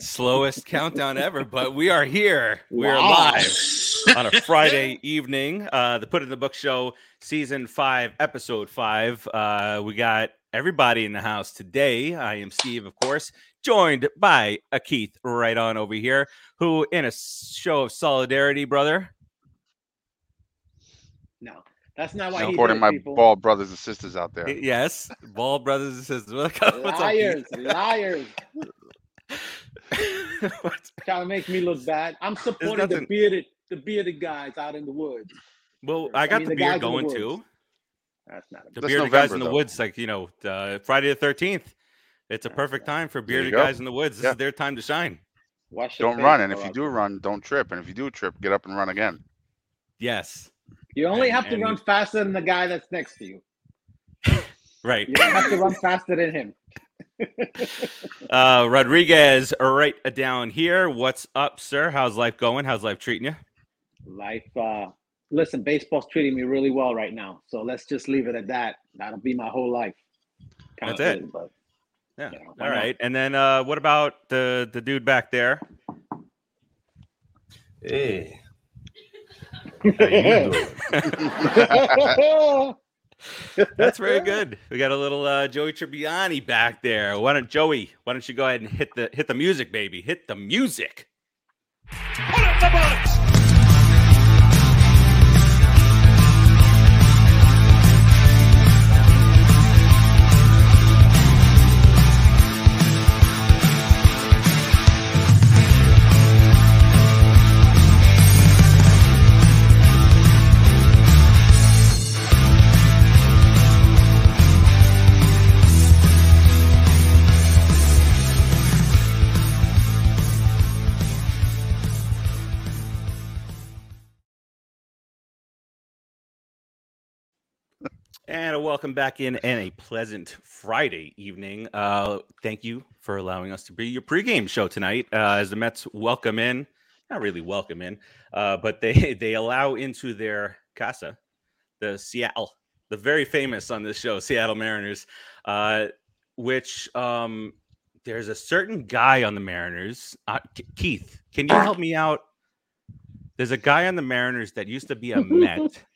Slowest countdown ever, but we are here. We are Wow. live on a Friday evening. Uh, the Put in the Book Show, season five, episode five. Uh, we got everybody in the house today. I am Steve, of course, joined by a Keith right on over here, who, in a show of solidarity, brother, No, that's not why he Supporting did, my people. bald brothers and sisters out there. yes, ball brothers and sisters. What's up, liars, Keith? liars, What's- trying to make me look bad. I'm supporting the bearded, the bearded guys out in the woods. well, I I got mean, the the beard in the going too. That's not a The That's bearded guys in the though. woods, like you know, uh, Friday the Thirteenth. It's a perfect time for bearded guys in the woods. This Yeah. is their time to shine. Wash Don't run, and if you do run, don't trip. And if you do trip, get up and run again. Yes, you only and- have to and- run faster than the guy that's next to you. right. You don't have to run faster than him. Uh, Rodriguez, right down here. What's up, sir? How's life going? How's life treating you? Life, uh, listen, baseball's treating me really well right now. So let's just leave it at that. That'll be my whole life. Kinda That's it. is, But Yeah. Yeah, why All not? And then, uh, what about the the dude back there? Hey. How you doing? That's very good. We got a little uh, Joey Tribbiani back there. Why don't Joey? Why don't you go ahead and hit the hit the music, baby? Hit the music. And a welcome back in and a pleasant Friday evening. Uh, thank you for allowing us to be your pregame show tonight uh, as the Mets welcome in, not really welcome in, uh, but they they allow into their casa the Seattle, the very famous on this show, Seattle Mariners, uh, which um, there's a certain guy on the Mariners. Uh, Keith, can you help me out? There's a guy on the Mariners that used to be a Met.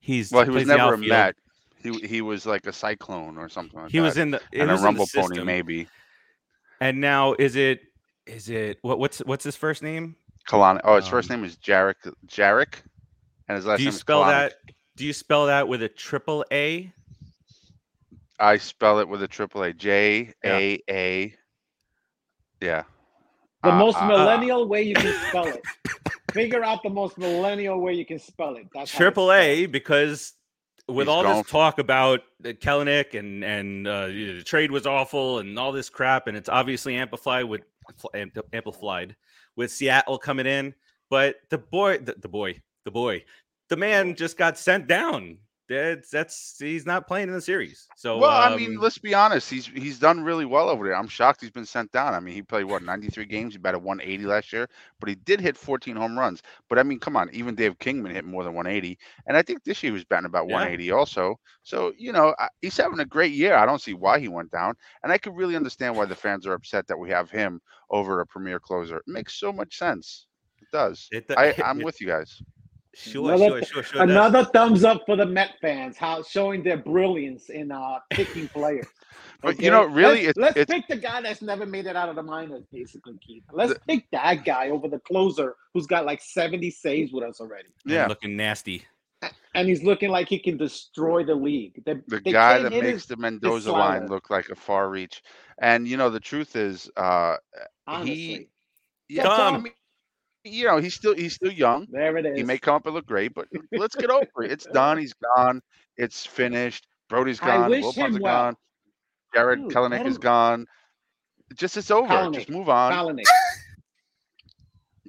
He's well, he was never a. Met. He he was like a cyclone or something like He that. was in the and a was in the rumble pony, maybe. And now is it is it what what's what's his first name? Kelenic. Oh, his first Um, name is Jarek. Jarek, and his last Do you name spell that? Do you spell that with a triple A? I spell it with a triple A. J A A. Yeah. The Uh, most uh, millennial way you can spell it. Figure out the most millennial way you can spell it. That's Triple. A because with He's all going this talk about the Kelenic and and uh, the trade was awful and all this crap, and it's obviously amplified with amplified with Seattle coming in, but the boy, the, the boy, the boy, the man just got sent down. That's that's he's not playing in the series. So Well, I mean, um, let's be honest. He's he's done really well over there. I'm shocked he's been sent down. I mean, he played what 93 games. He batted 180 last year, but he did hit 14 home runs. But I mean, come on, even Dave Kingman hit more than 180, and I think this year he was batting about Yeah. 180 also. So you know, he's having a great year. I don't see why he went down, and I could really understand why the fans are upset that we have him over a premier closer. It makes so much sense. It does. it, I, I'm with you guys. Sure, Another- sure, sure, sure. does. Another thumbs up for the Met fans, how showing their brilliance in uh picking players. But you know, really, let's, it's- let's it's- pick the guy that's never made it out of the minors, basically, Keith. Let's pick that guy over the closer who's got like 70 saves with us already, I'm Yeah. looking nasty. and he's looking like he can destroy the league. The, the guy that makes his- the Mendoza line look like a far reach. And you know, the truth is, uh, honestly. yeah, Tom. I mean, you know, he's still he's still young. There it is. He may come up and look great, but let's get over it. It's done. He's gone. It's finished. Brody's gone. wish Wilpons well. gone. Jarred Dude, Kelenic is gone. Just it's over. Just move on. Kelenic.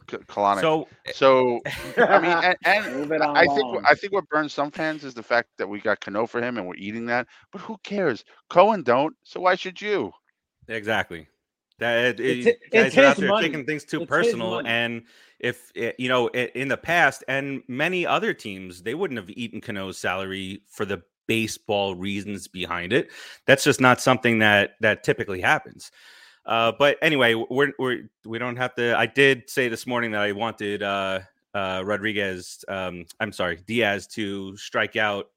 Kelenic. So So I mean, and, and Move it I think what- I think what burns some fans is the fact that we got Cano for him and we're eating that. But who cares? Cohen don't. So why should you? Exactly. That it, it- guys are out there money. taking things too It's personal, and if eh, you know, in the past, and many other teams, they wouldn't have eaten Cano's salary for the baseball reasons behind it. That's just not something that that typically happens. Uh, but anyway, we're we're we don't have to. I did say this morning that I wanted uh, uh, Rodriguez. Um, I'm sorry, Diaz to strike out.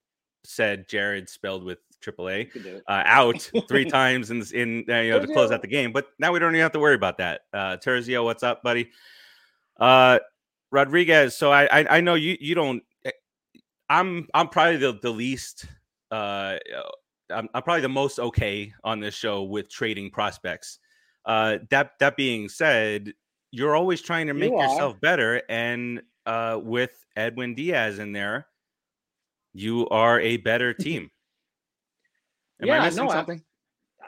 Said Jared spelled with triple A You can do it. uh, out three times in in uh, you know to close out the game. But now we don't even have to worry about that. Uh, Terzio, what's up, buddy? Uh, Rodriguez. So I, I I know you you don't. eh, I'm I'm probably the the least. Uh, I'm, I'm probably the most okay on this show with trading prospects. Uh, that that being said, you're always trying to You make are. yourself better, and uh, with Edwin Diaz in there, you are a better team. Am Yeah, I missing no, I- something?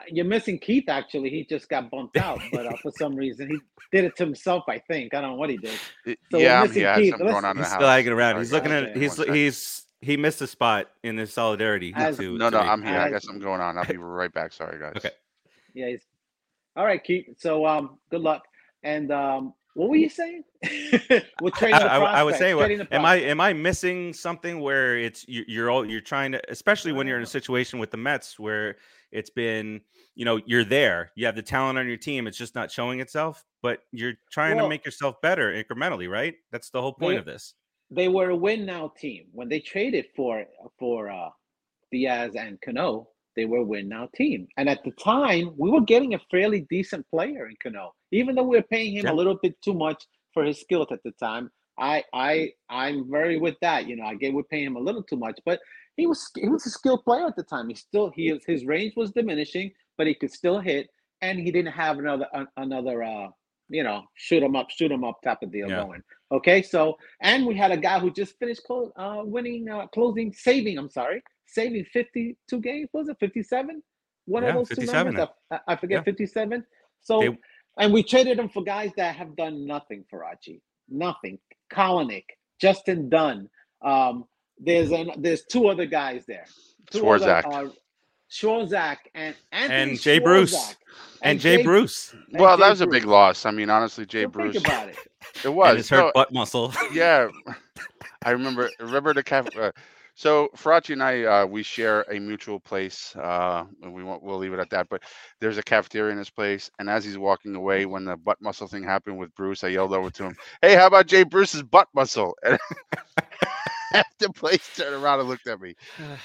You're missing Keith. Actually, he just got bumped out, but uh, for some reason he did it to himself. I think I don't know what he did. It- So we're yeah, I'm, missing yeah, Keith. something Let's- going on in the He's house. still hanging around. Sorry, He's looking at he's he's he missed a spot in his solidarity. As- to, No, to no, me. I'm here. I As- got something going on. I'll be right back. Sorry, guys. Okay. Yeah, he's all right, Keith. So um, good luck. And um, what were you saying? I, trading the I- I would say, the am I am I missing something where it's you, you're all you're trying to, especially when you're in a situation with the Mets where it's been, you know, you're there, you have the talent on your team, it's just not showing itself, but you're trying Well- to make yourself better incrementally, right? That's the whole point They- of this. they were a win now team when they traded for for uh, Diaz and Cano. They were a win now team, and at the time we were getting a fairly decent player in Cano, even though we were paying him Yeah. a little bit too much for his skills at the time. I I I'm very with that. You know, I get we're paying him a little too much, but he was he was a skilled player at the time. He still he his range was diminishing, but he could still hit, and he didn't have another an- another uh you know shoot him up shoot him up type of deal Yeah. going. Okay, so and we had a guy who just finished clo- uh, winning, uh, closing, saving. I'm sorry, saving 52 games. Was it 57? One Yeah, of those two 57 numbers. I, I forget Yeah. 57. So, They- and we traded him for guys that have done nothing for Archie. Nothing. Kelenic, Justin Dunn. Um, there's an there's two other guys there. Two other, Swarzak. uh, Swarzak and Anthony And Jay Bruce. Swarzak. And, Jay, Bruce and Well, Jay that was a big loss. I mean, honestly, Jay So Bruce. Think about it. It and was. his hurt No, butt muscle. yeah, I remember. Remember the caf. Uh, so Farace and I, uh, we share a mutual place. Uh, and we won't. We'll leave it at that. But there's a cafeteria in this place, and as he's walking away, when the butt muscle thing happened with Bruce, I yelled over to him, "Hey, how about Jay Bruce's butt muscle?" And the place turned around and looked at me.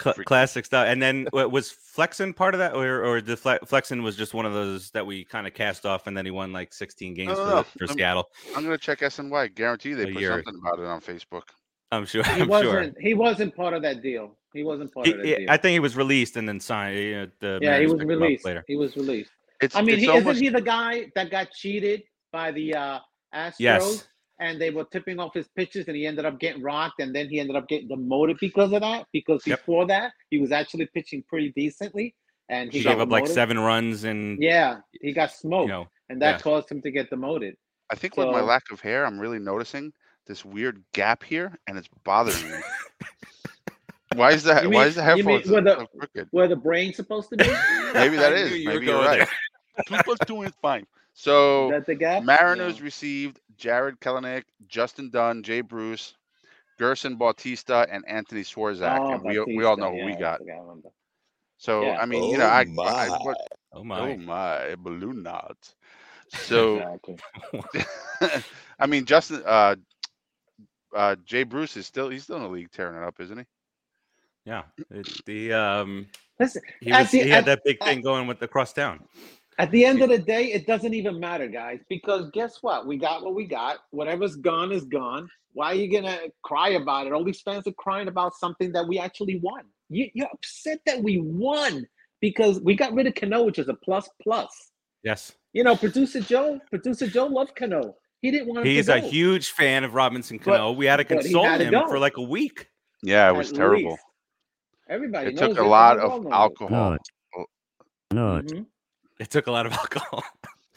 Cl- classic stuff. And then was Flexen part of that, or or the Fle- Flexen was just one of those that we kind of cast off, and then he won like 16 games No, for, no, the- no. for I'm- Seattle. I'm gonna check SNY. Guarantee they A put year. something about it on Facebook. I'm sure. He I'm wasn't. sure. He wasn't part of that deal. He wasn't part He- of that he- deal. I think he was released and then signed. You know, the yeah, he was picked him up released. later. He was released. It's. I mean, it's he, almost, isn't he the guy that got cheated by the uh, Astros? Yes. And they were tipping off his pitches, and he ended up getting rocked, and then he ended up getting demoted because of that. Because Yep. before that, he was actually pitching pretty decently, and he, He gave up like seven runs and Yeah, he got smoked, you know and that yeah. caused him to get demoted. I think with my lack of hair, I'm really noticing this weird gap here, and it's bothering me. Why is that? You Why mean- is the you mean headphones with the- so crooked? Where the brain's supposed to be? Maybe that I is. knew you were Maybe you're right. Two plus two is fine. So that the gap? Mariners No. received Jarred Kelenic, Justin Dunn, Jay Bruce, Gerson Bautista, and Anthony Swarzak, Oh, and we we all Batista, know who we yeah, I got. I. So Yeah. I mean, you know, I, Oh I my. what, Oh my! oh my balloon knots. So Exactly. I mean, Justin, uh, uh, Jay Bruce is still he's still in the league tearing it up, isn't he? Yeah, it, the um, Listen, he was the- he had at- that big at- thing going with the cross town. At the end of the day, it doesn't even matter, guys, because guess what? We got what we got. Whatever's gone is gone. Why are you gonna cry about it? All these fans are crying about something that we actually won. You, you're upset that we won because we got rid of Cano, which is a plus plus. Yes, You know, producer Joe, producer Joe loved Cano. He didn't want him he's to a go, huge fan of Robinson But- Cano. We had to but he console had him go. for like a week. Yeah, it was at terrible. least. Everybody It knows took a lot of world it. alcohol Nut. Nut. Mhm. It took a lot of alcohol.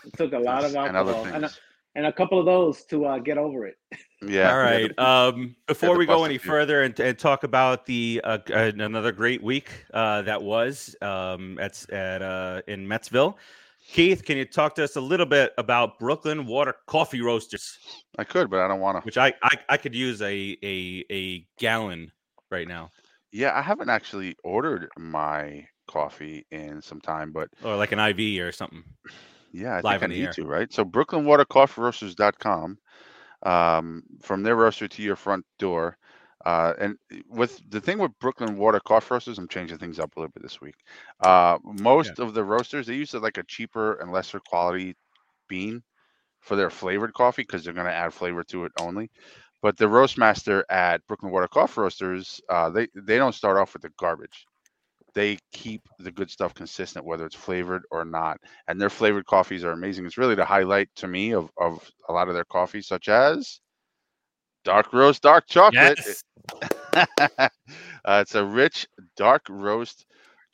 It took a lot of and other alcohol and a, things. and a couple of those to uh, get over it. Yeah. All we had right. to- Um, before we go any few. further and, and talk about the uh, uh, another great week uh, that was um, at at uh, in Metsville, Keith, can you talk to us a little bit about Brooklyn Water Coffee Roasters, I could, but I don't want to. which I, I I could use a a a gallon right now. Yeah, I haven't actually ordered my coffee in some time, but or like an IV or something. yeah, I Live think I need air. to, right? So BrooklynWaterCoffeeRoasters.com, um, from their roaster to your front door. Uh, and with the thing with Brooklyn Water Coffee Roasters, I'm changing things up a little bit this week. Uh, most of the roasters they use like a cheaper and lesser quality bean for their flavored coffee because they're going to add flavor to it only. But the roastmaster at Brooklyn Water Coffee Roasters, uh, they they don't start off with the garbage. They keep the good stuff consistent, whether it's flavored or not. And their flavored coffees are amazing. It's really the highlight to me of of a lot of their coffees, such as dark roast, dark chocolate. Yes. uh, it's a rich dark roast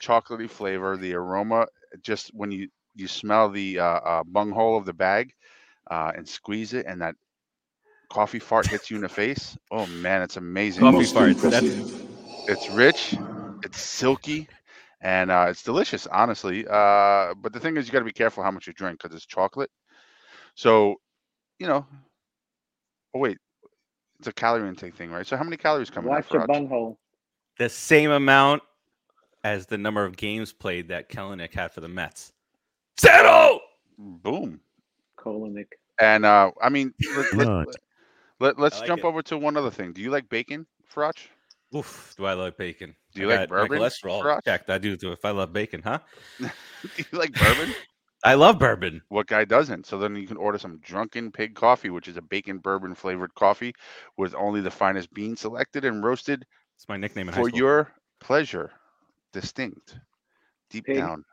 chocolatey flavor the aroma just when you you smell the uh, uh, bunghole of the bag uh, and squeeze it and that coffee fart hits you in the face oh man it's amazing Coffee Most farts. That's it's rich it's silky and uh, it's delicious honestly uh, but the thing is you got to be careful how much you drink because it's chocolate so you know oh wait it's a calorie intake thing right so how many calories come in Watch your bunghole. the same amount as the number of games played that Kelenic had for the Mets. Settle. boom Colonic. And uh, I mean, let, let, Right. let, us like jump it. over to one other thing. Do you like bacon, Frotch? Oof, do I love bacon? Do you I like got bourbon, cholesterol Sriracha? checked. I do too. If I love bacon, huh? Do you like bourbon? I love bourbon. what guy doesn't? So then you can order some Drunken Pig coffee, which is a bacon bourbon flavored coffee with only the finest beans selected and roasted It's my nickname in high for school. your pleasure. Distinct, deep Pig. down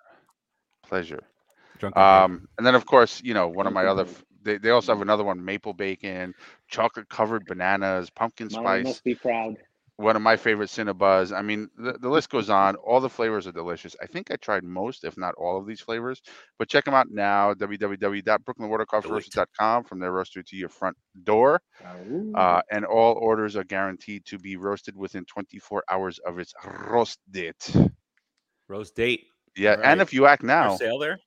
pleasure. Drunken Pig. Um, and then of course, you know, one of my other. They, they also have another one: maple bacon, chocolate covered bananas, pumpkin Molly spice. must be proud. One of my favorite Cinnabuzz. I mean, the, the list goes on. All the flavors are delicious. I think I tried most, if not all of these flavors. But check them out now, www.brooklynwatercoffeeroasters.com from their roaster to your front door. Uh, and all orders are guaranteed to be roasted within 24 hours of its roast date. Roast date. Yeah, Right. and if you act For now, sale there.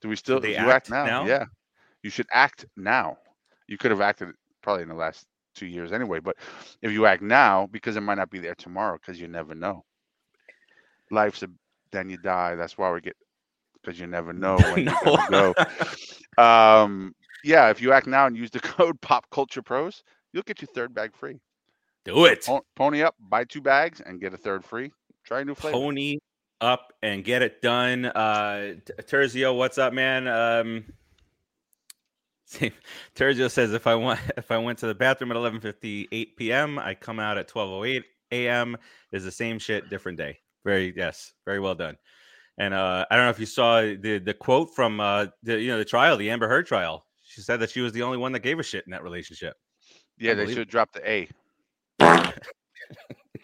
do we still? If you act act now, now? yeah, you should act now. You could have acted probably in the last two years anyway, but if you act now, because it might not be there tomorrow, because you never know. Life's a then you die. That's why we get because you never know when No. gonna go. Um, yeah, if you act now and use the code Pop Culture Pros, you'll get your third bag free. Do it. Po- Pony up, buy two bags, and get a third free. Try a new flavor. Pony up and get it done. Uh Terzio, what's up, man? Um Terzio says if I want if I went to the bathroom at 11:58 p.m., I come out at 12:08 a.m. Is the same shit, different day. Very yes, very well done. And uh I don't know if you saw the the quote from uh the you know the trial, the Amber Heard trial. She said that she was the only one that gave a shit in that relationship. Yeah, they should drop the A.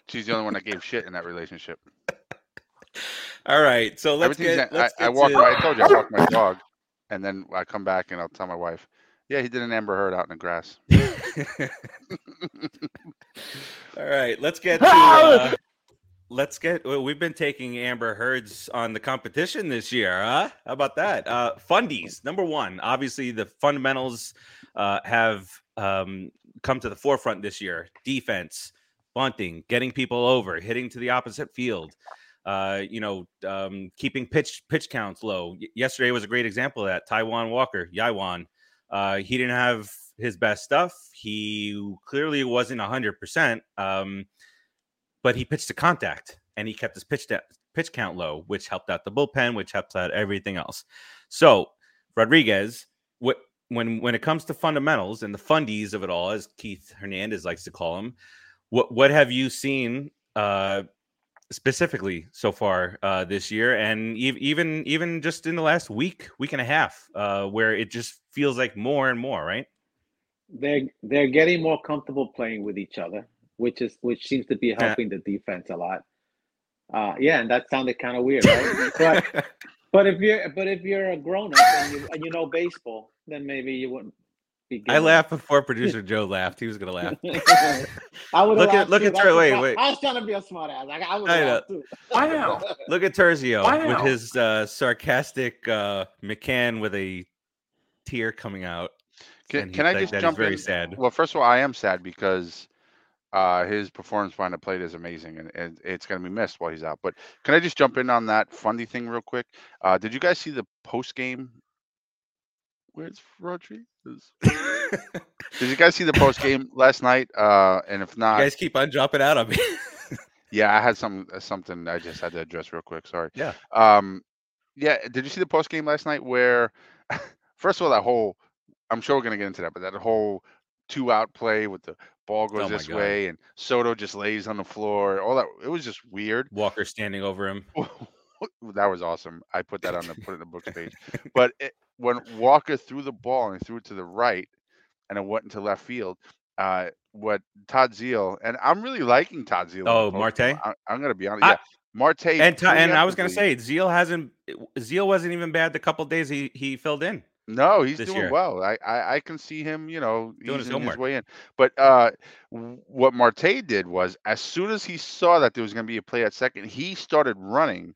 She's the only one that gave shit in that relationship. All right, so let's Everything's get. Let's I, I walk. to- I told you I walk my dog, and then I come back and I'll tell my wife, "Yeah, he did an Amber Heard out in the grass." All right, let's get to. Uh, let's get. well, We've been taking Amber Heard's on the competition this year, huh? How about that? Uh, fundies, number one. Obviously, the fundamentals uh, have um, come to the forefront this year. Defense, bunting, getting people over, hitting to the opposite field. Uh, you know, um, keeping pitch pitch counts low. Y- yesterday was a great example of that. Taijuan Walker, Yaiwan. Uh, he didn't have his best stuff. He clearly wasn't 100%, um, but he pitched to contact and he kept his pitch, pitch count low, which helped out the bullpen, which helped out everything else. So, Rodriguez, what, when, when it comes to fundamentals and the fundies of it all, as Keith Hernandez likes to call them, what, what have you seen uh, specifically so far uh, this year, and ev- even even just in the last week, week and a half, uh, where it just feels like more and more, right? they're they're getting more comfortable playing with each other, which is which seems to be helping the defense a lot. Uh, yeah, and that sounded kind of weird, right? but but if you're but if you're a grown up and you and you know baseball, then maybe you wouldn't be. I laughed before producer Joe laughed. He was gonna laugh. I would Look at- look at Tur- wait, wait. I was trying to be a smart ass. Like, I would I have know. laughed too. Wow. Look at Terzio with Wow. his uh, sarcastic uh, McCann with a tear coming out. Can, and can he's I like, just "That is jump very in? sad. Well, first of all, I am sad because uh, his performance behind the plate is amazing, and, and it's going to be missed while he's out. But can I just jump in on that Fundy thing real quick? Uh, did you guys see the post game? Where's Rodriguez? did you guys see the post game last night? Uh, and if not, you guys keep on dropping out on me. yeah, I had some uh, something I just had to address real quick. Sorry. Yeah. Um, yeah. Did you see the post game last night where, first of all, that whole I'm sure we're gonna get into that, but that whole two out play with the ball goes Oh this God. way and Soto just lays on the floor. All that it was just weird. Walker standing over him. that was awesome. I put that on the put it in the books page. But it, when Walker threw the ball and threw it to the right, and it went into left field, uh, what Todd Zeal and I'm really liking Todd Zeal. Oh. Marte? I, am gonna be honest. I- Yeah, Marte. And t- and I was gonna say Zeal hasn't Zeal wasn't even bad the couple days he he filled in. No, he's doing year. well. I, I I can see him, you know, Doing his his way in. But uh, what Marte did was, as soon as he saw that there was going to be a play at second, he started running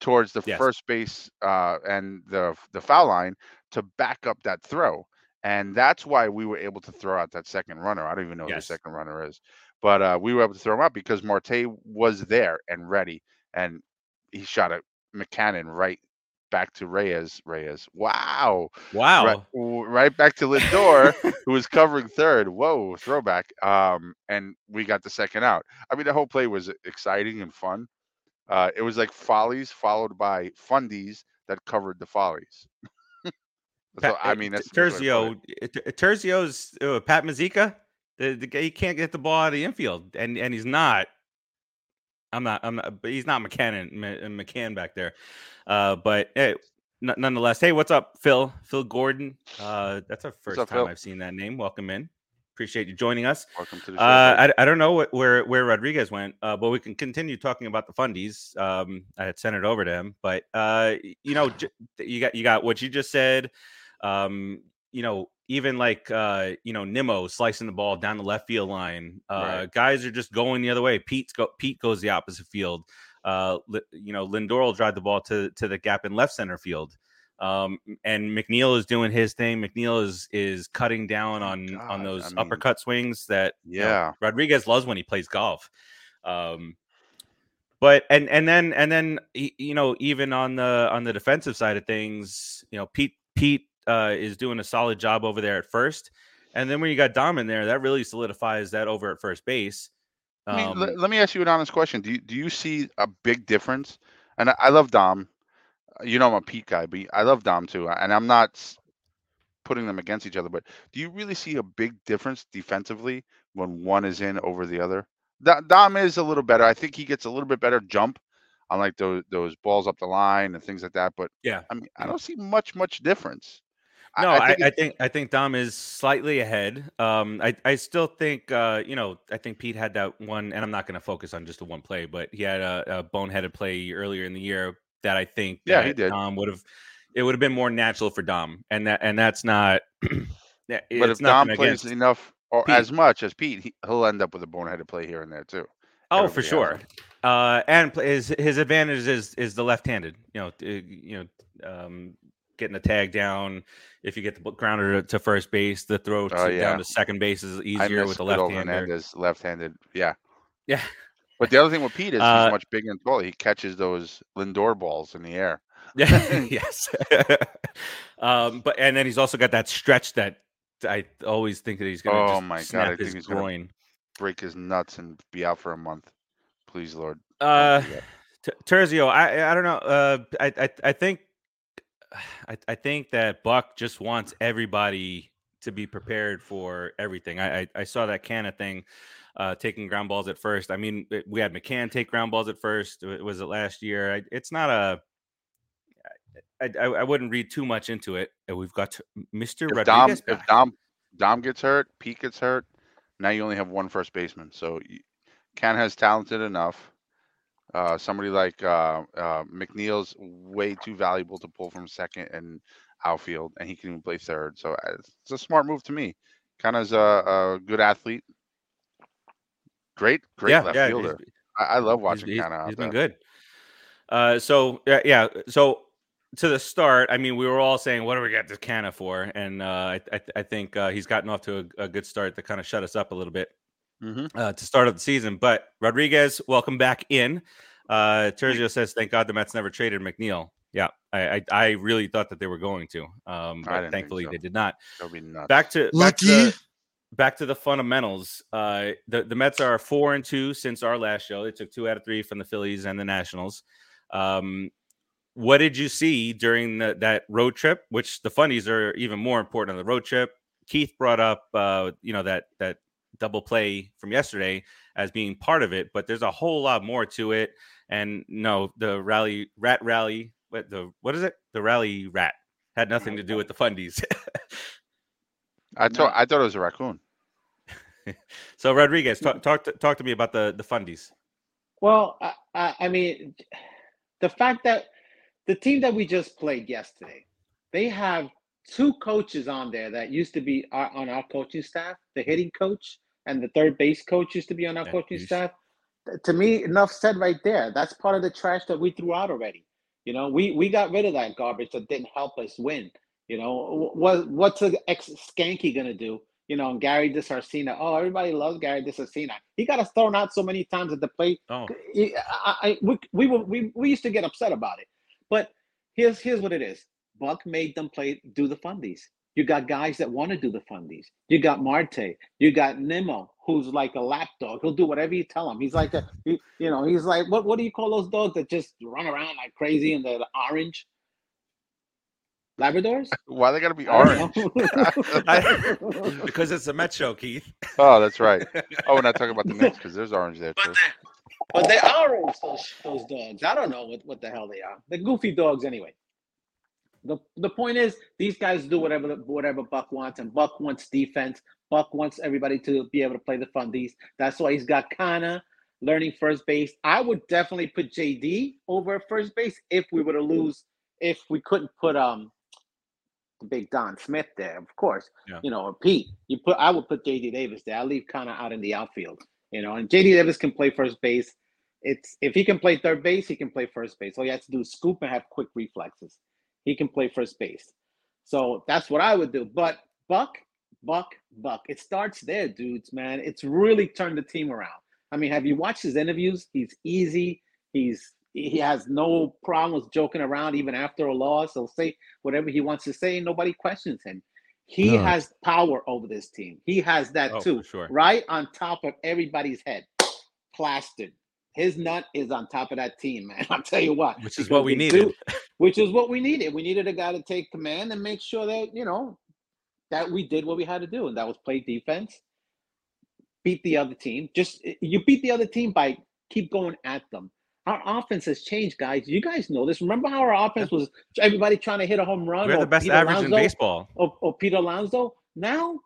towards the Yes. first base uh, and the the foul line to back up that throw, and that's why we were able to throw out that second runner. I don't even know who the second runner is, but uh, we were able to throw him out because Marte was there and ready, and he shot a McCannon right back to Reyes. Reyes, wow. Wow. Right, right back to Lindor, who was covering third. Whoa, throwback. Um, and we got the second out. I mean, the whole play was exciting and fun. Uh, it was like follies followed by fundies that covered the follies. so I uh, mean, that's the best way to put it. Terzio, Terzio's uh, Pat Mazeika. The, the guy he can't get the ball out of the infield, and and he's not. I'm not. I'm not. But he's not McCann. McCann back there. Uh, but hey, n- nonetheless, hey, what's up, Phil? Phil Gordon. Uh, that's our first up, time Phil? I've seen that name. Welcome in. Appreciate you joining us. Welcome to the show. Uh. I, I don't know what, where where Rodriguez went, uh, but we can continue talking about the fundies. Um, I had sent it over to him, but uh, you know, j- you got you got what you just said. Um, you know, even like uh, you know, Nimmo slicing the ball down the left field line. Uh, Right. Guys are just going the other way. Pete's go, Pete goes the opposite field. Uh, you know, Lindor will drive the ball to to the gap in left center field. Um, and McNeil is doing his thing. McNeil is is cutting down on on Oh those I mean, uppercut swings that you know, yeah. Rodriguez loves when he plays golf. Um, but and and then and then you know even on the on the defensive side of things, you know Pete Pete uh, is doing a solid job over there at first, and then when you got Dom in there, that really solidifies that over at first base. I mean, Um, le- let me ask you an honest question. Do you do you see a big difference? And I, I love Dom. You know I'm a Pete guy, but I love Dom too. And I'm not putting them against each other, but do you really see a big difference defensively when one is in over the other? Dom is a little better. I think he gets a little bit better jump on like those those balls up the line and things like that. But Yeah. I mean, I don't see much much difference. I- No, I, I, it- think I think Dom is slightly ahead. Um, I I still think uh, you know I think Pete had that one, and I'm not going to focus on just the one play, but he had a, a boneheaded play earlier in the year that I think Yeah, he did. Dom would have it would have been more natural for Dom, and that and that's not. but if Dom plays enough or Pete. as much as Pete, he, he'll end up with a boneheaded play here and there too. oh for sure. Uh, and his his advantage is is the left-handed. You know, you know, um, getting the tag down. If you get the grounder to, to first base, the throw to, Oh, yeah. down to second base is easier with the left-hander. Hernandez left-handed. Yeah. Yeah. But the other thing with Pete is Uh, he's much bigger and taller. He catches those Lindor balls in the air. Yeah. yes. um, but and then he's also got that stretch that I always think that he's gonna Oh just my God, I think he's groin. Break his nuts and be out for a month. Please, Lord. Uh. T- Terzio, I I don't know. Uh, I I I think I I think that Buck just wants everybody to be prepared for everything. I I, I saw that Canha thing, uh, taking ground balls at first. I mean, it- we had McCann take ground balls at first. Was it last year? I, it's not a. I, I, I wouldn't read too much into it. We've got Mr. If Dom, Rodriguez if. Dom, Dom gets hurt, Pete gets hurt. Now you only have one first baseman. So Can has talented enough. Uh, somebody like uh, uh, McNeil's way too valuable to pull from second and outfield, and he can even play third. So uh, it's a smart move to me. Kind of a, a good athlete. Great, great yeah, left yeah, fielder. I, I love He's- watching he's, Canha out he's there. been good. Uh, so yeah, yeah. So to the start, I mean, we were all saying, "What do we got this Canha for?" And uh, I, I, I think uh, he's gotten off to a, a good start to kind of shut us up a little bit. hmm uh, to start of the season. But Rodriguez, welcome back in. Uh, Terzio says, "Thank God the Mets never traded McNeil." Yeah, I I, I really thought that they were going to, um, but thankfully so. they did not. Be nuts. Back to back to Lucky. the, back to the fundamentals. Uh, the the Mets are four and two since our last show. They took two out of three from the Phillies and the Nationals. Um, what did you see during the, that road trip? Which the fundies are even more important on the road trip. Keith brought up, uh, you know that that double play from yesterday as being part of it, but there's a whole lot more to it. And no, the rally rat rally, what the what is it? The rally rat had nothing to do with the fundies. I thought I thought it was a raccoon. so Rodriguez, talk talk to, talk to me about the the fundies. Well, I, I, I mean, the fact that the team that we just played yesterday, they have two coaches on there that used to be our, on our coaching staff. The hitting coach and the third base coach used to be on our Yeah, coaching he's- staff. To me, enough said right there. That's part of the trash that we threw out already. You know, we we got rid of that garbage that didn't help us win. You know, what what's a ex skanky gonna do? You know, and Gary DeSarcina. Oh, everybody loves Gary DeSarcina. He got us thrown out so many times at the plate. Oh, I, I, we, we were we, we used to get upset about it, but here's here's what it is. Buck made them play do the fundies. You got guys that want to do the fundies. You got Marte. You got Nimmo, who's like a lapdog. He'll do whatever you tell him. He's like a he, you know he's like what what do you call those dogs that just run around like crazy and they're the orange Labradors? Why they got to be orange? don't because it's a Met show, Keith. Oh, that's right. Oh, we're not talking about the Knicks because there's orange there But too. they, but they are orange, those, those dogs. I don't know what, what the hell they are. They're goofy dogs anyway. The the point is these guys do whatever whatever Buck wants, and Buck wants defense. Buck wants everybody to be able to play the fundies. That's why he's got Canha learning first base. I would definitely put JD over first base if we were to lose, if we couldn't put um the big Dom Smith there, of course. Yeah. You know, or Pete. You put I would put JD Davis there. I leave Canha out in the outfield. You know, and JD Davis can play first base. It's if he can play third base, he can play first base. All you have to do is scoop and have quick reflexes. He can play first base. So that's what I would do. But Buck, Buck, Buck. It starts there, dudes, man. It's really turned the team around. I mean, have you watched his interviews? He's easy. He's he has no mm-hmm. problems joking around even after a loss. He'll say whatever he wants to say, nobody questions him. He No. has power over this team. He has that Oh, too sure. right on top of everybody's head, plastered. His nut is on top of that team, man. I'll tell you what. Which is what we needed. do- which is what we needed. We needed a guy to take command and make sure that you know that we did what we had to do, and that was play defense, beat the other team. Just you beat the other team by keep going at them. Our offense has changed, guys. You guys know this. Remember how our offense was everybody trying to hit a home run? We're the best Pete average in baseball. or, or Peter Alonso. Now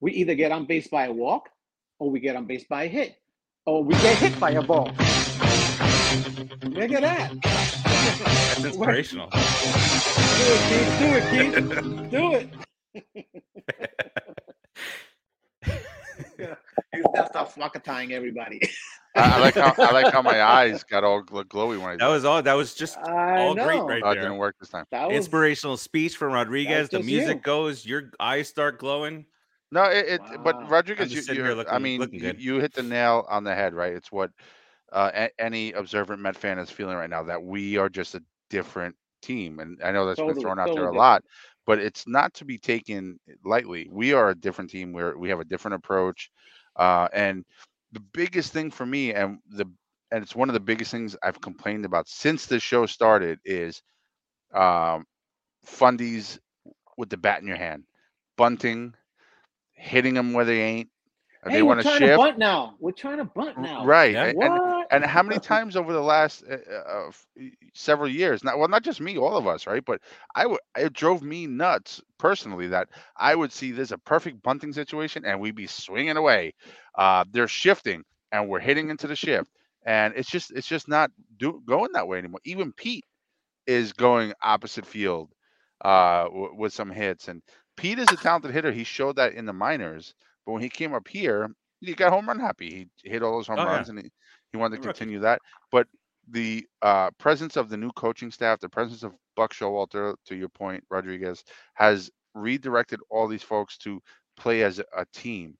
we either get on base by a walk or we get on base by a hit or we get hit by a ball. Look at that. That's inspirational. Do it, Keith. Do it, Keith. Do it. yeah. He's gonna start everybody. I, I like how I like how my eyes got all gl- glowy when I did. That was all. That was just I all know. great right Oh, it there. didn't work this time. That was Inspirational speech from Rodriguez. The music you. goes. Your eyes start glowing. No, it, it Wow. but Rodriguez, you, sitting you here I mean, you, you hit the nail on the head, right? It's what uh, a- any observant Met fan is feeling right now that we are just a different team, and I know that's Totally, been thrown out there totally a lot, but it's not to be taken lightly. We are a different team. Where we have a different approach, uh, and the biggest thing for me, and the and it's one of the biggest things I've complained about since the show started is um, fundies with the bat in your hand, bunting, hitting them where they ain't. Hey, they we're want to trying shift, to bunt now. We're trying to bunt now. right? Yeah. And, What? And how many times over the last uh, uh, several years not well not just me all of us right? But i would it drove me nuts personally that i would see this a perfect bunting situation and we'd be swinging away. Uh they're shifting and we're hitting into the shift. And it's just it's just not do, going that way anymore. Even pete is going opposite field uh w- with some hits. And pete is a talented hitter. He showed that in the minors. But when he came up here he got home run happy. He hit all those home Oh, yeah. runs and he, he wanted to Good continue that. But the uh, presence of the new coaching staff, the presence of Buck Showalter, to your point, Rodriguez, has redirected all these folks to play as a, a team.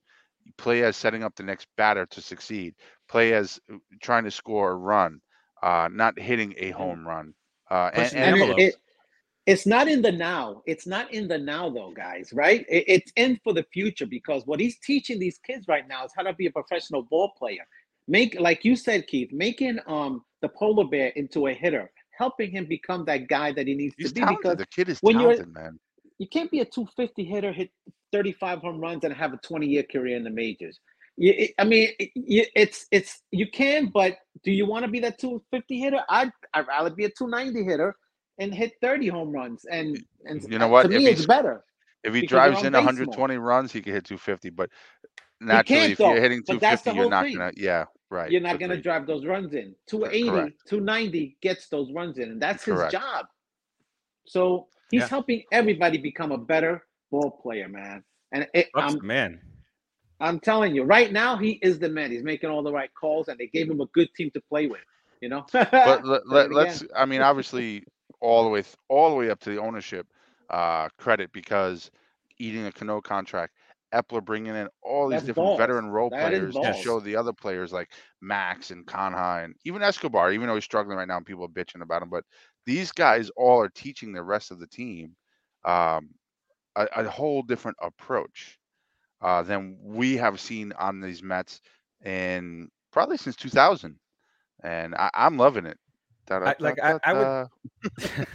play as setting up the next batter to succeed, play as uh, trying to score a run, uh, not hitting a home run. Uh, and, and And it, it, it's not in the now. It's not in the now, though, guys. Right? It, it's in for the future because what he's teaching these kids right now is how to be a professional ball player. Make, like you said, Keith, making um the polar bear into a hitter, helping him become that guy that he needs he's to be. talented. Because The kid is when you're- talented, man. you can't be a 250 hitter, hit 35 home runs, and have a 20 year career in the majors. You, it- I mean, it, you- it's it's you can, but do you want to be that 250 hitter? I'd I'd rather be a 290 hitter and hit 30 home runs. And and You know what? To If me, it's better. If he drives in base more. 120 runs, he can hit 250. But naturally, if you're hitting 250, you're not thing. gonna. Yeah, right. You're not going to drive those runs in. 280, correct. 290 gets those runs in, and that's his Correct. job. So he's Yeah. helping everybody become a better ball player, man. And it, Buck's I'm man. I'm telling you, right now he is the man. He's making all the right calls, and they gave him a good team to play with. You know. but let, let, let's, I mean obviously all the way all the way up to the ownership uh credit because eating a cano contract Eppler bringing in all these That's different balls. veteran role That is players to show the other players like max and Canha and even escobar even though he's struggling right now and people are bitching about him but these guys all are teaching the rest of the team um a, a whole different approach uh than we have seen on these mets in probably since 2000 and I, i'm loving it I- like, I- I would-.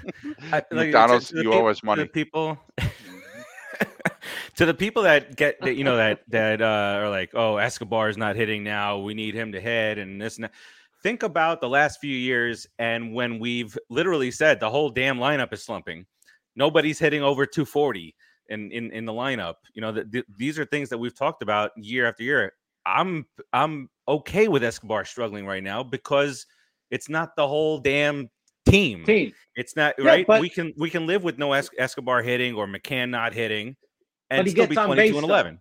I, like, McDonald's, to the you peop- owe us money. people, to the people that get that, you know, that that uh, are like, oh, Escobar is not hitting now. We need him to hit, and this and that. Think about the last few years, and when we've literally said the whole damn lineup is slumping. Nobody's hitting over 240 in in, in the lineup. You know, that th- these are things that we've talked about year after year. I'm I'm okay with Escobar struggling right now because it's not the whole damn team. team. It's not Yeah, right. but- we can we can live with no Es- Escobar hitting or McCann not hitting, and he still gets be on twenty two base, and though. eleven.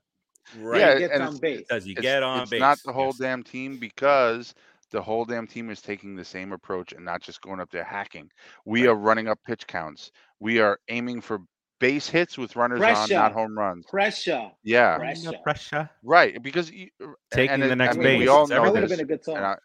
Right? Yeah, he gets and on base. Does he it's, get on it's base? not the whole Yes. damn team because the whole damn team is taking the same approach and not just going up there hacking. We Right. are running up pitch counts. We are aiming for base hits with runners on, not home runs. Pressure. Yeah, Pressure. Pressure. right. Because you, Taking and the next I mean, base. we all know that would have this. been a good song. I,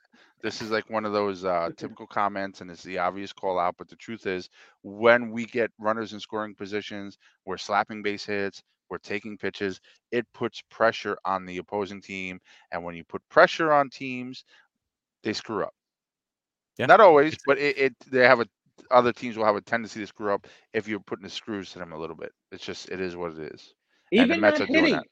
this is like one of those uh, typical comments, and it's the obvious call out. But the truth is, when we get runners in scoring positions, we're slapping base hits, we're taking pitches. It puts pressure on the opposing team, and when you put pressure on teams, they screw up. Yeah. Not always, but it, it they have a other teams will have a tendency to screw up if you're putting the screws to them a little bit. It's just it is what it is. and the Even Mets not are doing hitting. that.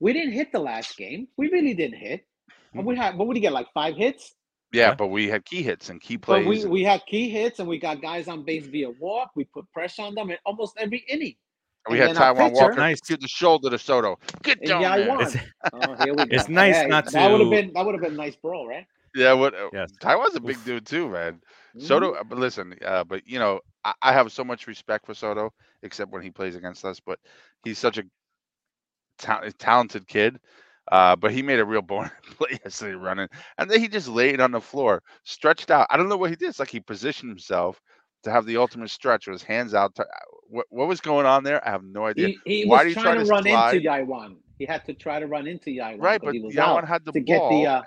We didn't hit the last game. We really didn't hit. And we mm-hmm. had what would he get? Like five hits? Yeah, Yeah. but we had key hits and key plays. But we, and- we had key hits and we got guys on base via walk. We put pressure on them in almost every inning. And we and had then Taijuan Walker Nice. give the shoulder to Soto. Get And down yeah, I won. It's- Oh, here we go. It's nice Yeah, not that would have to- been that would have been a nice brawl, right? Yeah, what? uh, Yes. Taijuan's a big Oof. dude too, man. Mhm. Soto, uh, but listen, uh, but you know, I, I have so much respect for Soto, except when he plays against us. But he's such a ta- talented kid. Uh, but he made a real born play yesterday running, and then he just laid on the floor, stretched out. I don't know what he did. It's like he positioned himself to have the ultimate stretch with his hands out. To, what, what was going on there? I have no idea. He, he Why was did he trying try to to run slide? into Yaiwan. He had to try to run into Yaiwan. right, but but he was Yawan out had the to ball, get the. Uh,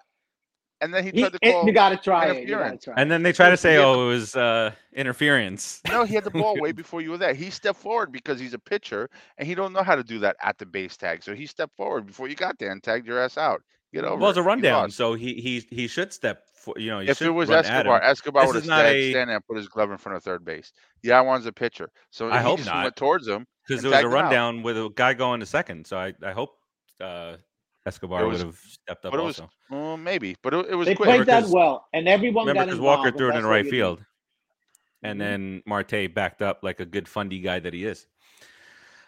and then he he, tried to it- call. you got to try it. You got to interference. try. And then they try to say, "Oh, it was uh, interference." No, he had the ball way before you were there. He stepped forward because he's a pitcher and he don't know how to do that at the base tag. So he stepped forward before you got there and tagged your ass out. Get over Well, it's it. a rundown, lost. so he he he should step. For, you know, he if should it was run at Escobar, him. Escobar This would have is not stand, a- stand there and put his glove in front of third base. Yeah, one's a pitcher. So I he hope just not. went towards him. because and there was a tagged him out. rundown with a guy going to second. So I I hope uh, Escobar was- would have stepped up but it was also. Well, maybe, but it, it was they quick. played that because- well, and everyone Remember, got because. Walker threw it in what right field, and Mhm. then Marte backed up like a good fundy guy that he is.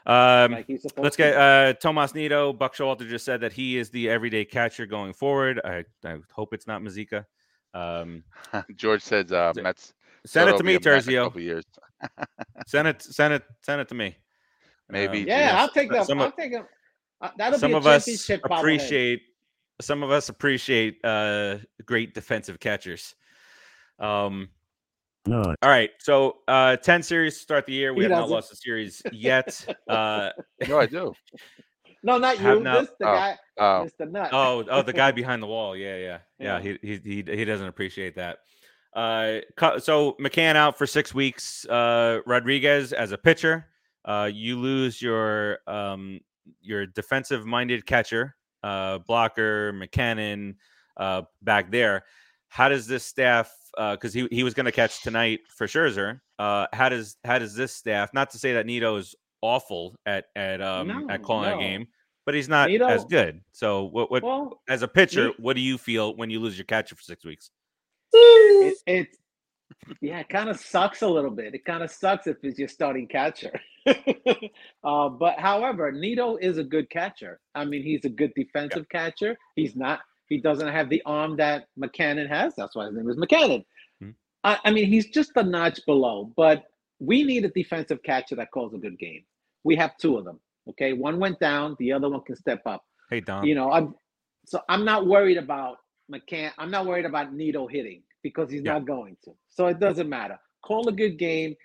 Um, Like he's supposed Let's get uh Tomas Nido. Buck Showalter just said that he is the everyday catcher going forward. I, I hope it's not Mazeika. Um, George says uh, Mets. send it to me, a Met in a Terzio. years. Send it, send it, send it to me. Maybe. Um, yeah, yes. I'll take that. I'll take him. Uh, that'll some be a of us appreciate some of us appreciate uh great defensive catchers. Um, No, all right, so uh 10 series to start the year. We He have not doesn't. lost a series yet. Uh No, I do. no, not have you. not- this the oh, guy, Oh, Mr. Nut. Oh, oh, the guy behind the wall. Yeah, yeah, yeah. Yeah. He, he he he doesn't appreciate that. Uh, so McCann out for six weeks. Uh, Rodriguez as a pitcher. Uh, you lose your um your defensive minded catcher, uh, blocker McCannon, uh, back there. How does this staff? Because he he was going to catch tonight for Scherzer. Uh, how does how does this staff? Not to say that Nido is awful at at um at No, calling a game, but he's not Nido- as good. So what what well, as a pitcher, Me- what do you feel when you lose your catcher for six weeks? it, it yeah, it kind of sucks a little bit. It kind of sucks if it's your starting catcher. uh, but however, Nido is a good catcher. I mean, he's a good defensive catcher. He's not. He doesn't have the arm that McCannon has. That's why his name is McCannon. Hmm. I, I mean, he's just a notch below. But we need a defensive catcher that calls a good game. We have two of them. Okay, one went down. The other one can step up Hey Dom, you know, I'm so I'm not worried about McCann. I'm not worried about Nido hitting because he's Yeah. not going to. So it doesn't matter. Call a good game,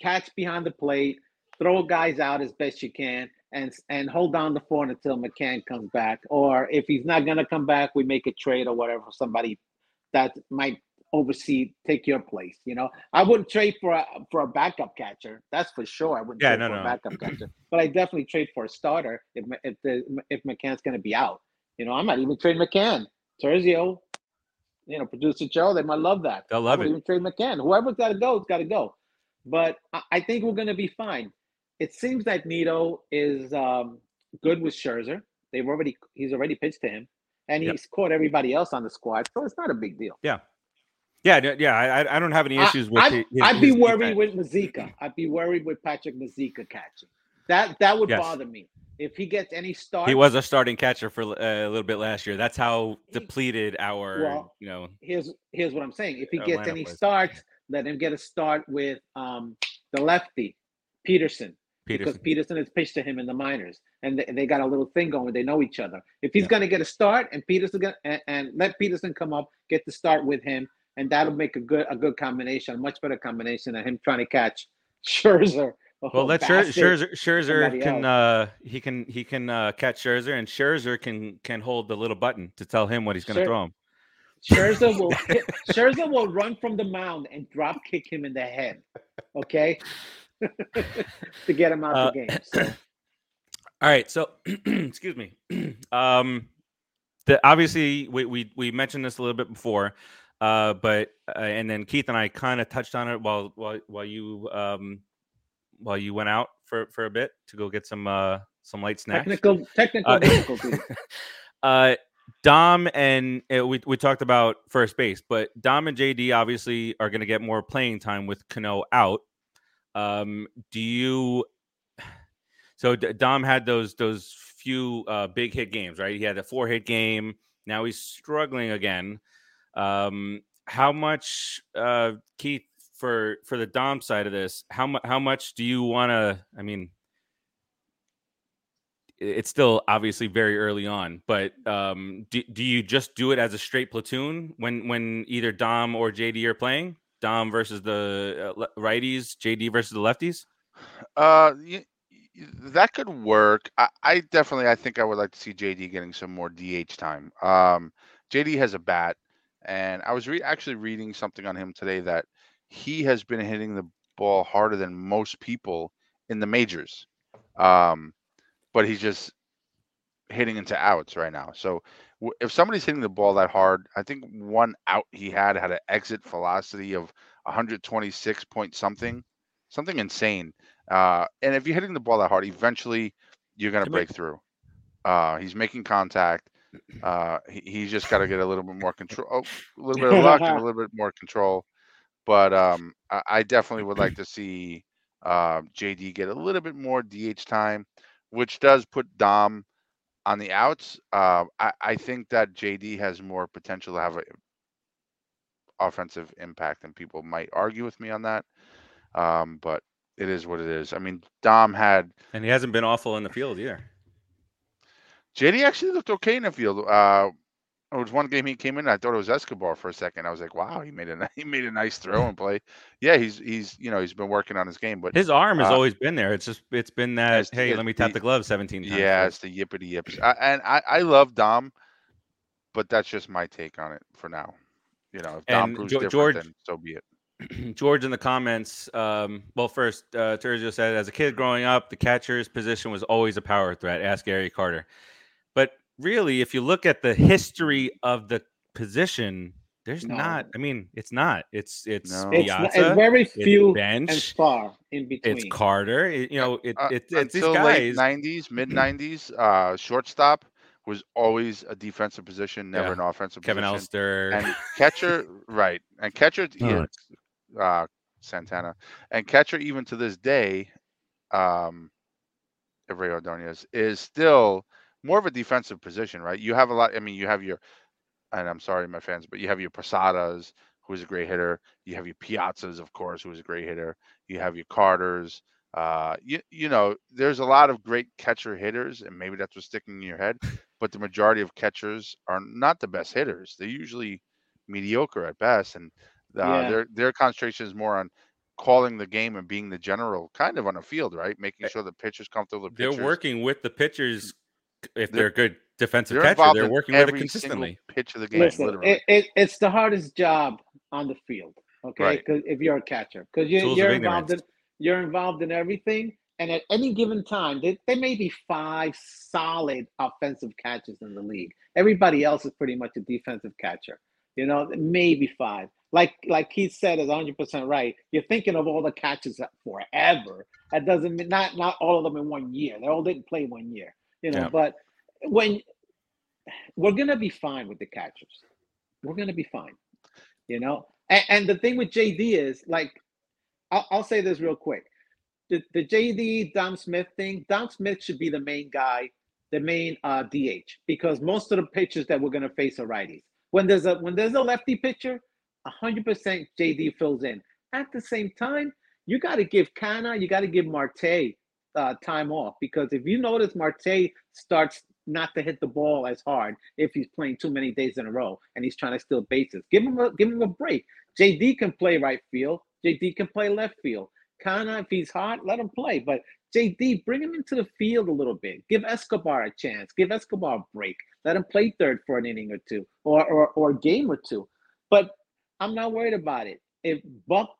catch behind the plate, throw guys out as best you can, and and hold down the fort until McCann comes back. Or if he's not gonna come back, we make a trade or whatever. for Somebody that might oversee take your place. You know, I wouldn't trade for a for a backup catcher. That's for sure. I wouldn't Yeah, trade no, for no. a backup catcher, but I definitely trade for a starter if if the if McCann's going to be out. You know, I might even trade McCann, Terzio. You know, producer Joe, they might love that. They'll love it. even trade McCann. Whoever's got to go, it's got to go. But I, I think we're going to be fine. It seems that Nido is um, good with Scherzer. They've already he's already pitched to him, and Yep. he's caught everybody else on the squad, so it's not a big deal. yeah, yeah, yeah, I, I- I don't have any I- issues with. I'd, his- I'd be worried defense. with Mazeika. I'd be worried with Patrick Mazeika catching. That that would Yes. bother me if he gets any start. He was a starting catcher for uh, a little bit last year. That's how depleted our, Well, you know, Here's here's what I'm saying. If he gets any was. starts, let him get a start with um, the lefty Peterson because Peterson. Peterson has pitched to him in the minors, and they, they got a little thing going. They know each other. If he's Yeah. going to get a start, and Peterson get, and, and let Peterson come up, get the start with him, and that'll make a good a good combination, a much better combination than him trying to catch Scherzer. Well, let Scher- Scherzer, Scherzer can uh, he can he can uh, catch Scherzer, and Scherzer can can hold the little button to tell him what he's going to Scher- throw him. Scherzer will hit, Scherzer will run from the mound and drop kick him in the head. Okay, to get him out Uh, the game. So, All right, so excuse me. um, the obviously we, we we mentioned this a little bit before, uh, but uh, and then Keith and I kind of touched on it while while while you um while you went out for for a bit to go get some uh some light snacks. technical technical Uh, difficulties. uh Dom and uh, we we talked about first base, but Dom and JD obviously are going to get more playing time with Cano out. Um, do you? So Dom had those those few uh, big hit games, right? He had a four hit game. Now he's struggling again. Um, how much, uh, Keith, for for the Dom side of this? How much? How much do you want to? I mean, it's still obviously very early on, but um, do, do you just do it as a straight platoon when when either Dom or JD are playing? Dom versus the uh, righties, JD versus the lefties. Uh, y- y- that could work. I, I definitely, I think I would like to see JD getting some more DH time. Um, JD has a bat, and I was re- actually reading something on him today that he has been hitting the ball harder than most people in the majors. Um, but he's just hitting into outs right now. So w- if somebody's hitting the ball that hard, I think one out he had had an exit velocity of 126 point something, something insane. Uh, and if you're hitting the ball that hard, eventually you're going to break through. Uh, he's making contact. Uh, he, he's just got to get a little bit more control, oh, a little bit of luck, and a little bit more control. But um, I, I definitely would like to see uh, JD get a little bit more DH time, which does put Dom on the outs. Uh, I, I think that JD has more potential to have an offensive impact, and people might argue with me on that. Um, but it is what it is. I mean, Dom had And he hasn't been awful in the field either. JD actually looked okay in the field. Uh, It was one game he came in. I thought it was Escobar for a second. I was like, wow, he made a he made a nice throw and play. Yeah, he's he's you know he's been working on his game, but His arm has Uh, always been there. It's just it's been that it's- hey, it's let me tap the- the glove 17 times. yeah, it's the yippity yips. I, and I I love Dom, but that's just my take on it for now. You know, if Dom And proves Jo- different, George- then so be it. George in the comments. Um, well, first, uh, Terzio said, as a kid growing up, the catcher's position was always a power threat. Ask Gary Carter. But really, if you look at the history of the position, there's No. not. I mean, it's not. It's it's No. It's, not, it's very it's few and far in between. it's Carter. it- you know, it, Uh, it, it's these until late '90s, mid '90s, uh, shortstop was always a defensive position, never Yeah. an offensive Kevin position. Elster. And catcher, right? And catcher, No, yeah, uh, Santana, and catcher even to this day, um, Ray Ordonez is still more of a defensive position, right? You have a lot. I mean, you have your, and I'm sorry, my fans, but you have your Posadas, who's a great hitter. You have your Piazzas, of course, who's a great hitter. You have your Carters. Uh, you you know, there's a lot of great catcher hitters, and maybe that's what's sticking in your head. But the majority of catchers are not the best hitters. They're usually mediocre at best, and uh, Yeah. their their concentration is more on calling the game and being the general kind of on the field, right? Making sure the pitcher's comfortable. The they're pitchers, working with the pitchers. If They're- they're, a good defensive They're catcher, they're working with it every consistently. pitch of the game, Listen, literally. it, it, it's the hardest job on the field. Okay, Right. because if you're a catcher, because you, you're involved in you're involved in everything, and at any given time, there, there may be five solid offensive catches in the league. Everybody else is pretty much a defensive catcher. You know, maybe five. Like like Keith said, is 100 percent right. You're thinking of all the catches forever. That doesn't mean not not all of them in one year. They all didn't play one year. You know, Yeah. but when we're gonna be fine with the catchers, we're gonna be fine. You know, and, and the thing with JD is like, I'll, I'll say this real quick. The, the JD Dom Smith thing, Dom Smith should be the main guy, the main uh, DH, because most of the pitchers that we're gonna face are righties. When there's a when there's a lefty pitcher, hundred percent JD fills in. At the same time, you got to give Canha, you got to give Marte uh, time off because if you notice Marte starts not to hit the ball as hard if he's playing too many days in a row and he's trying to steal bases. Give him a give him a break. JD can play right field. JD can play left field. Canha, if he's hot, let him play. But JD, bring him into the field a little bit. Give Escobar a chance. Give Escobar a break. Let him play third for an inning or two or or, or a game or two. But I'm not worried about it. If Buck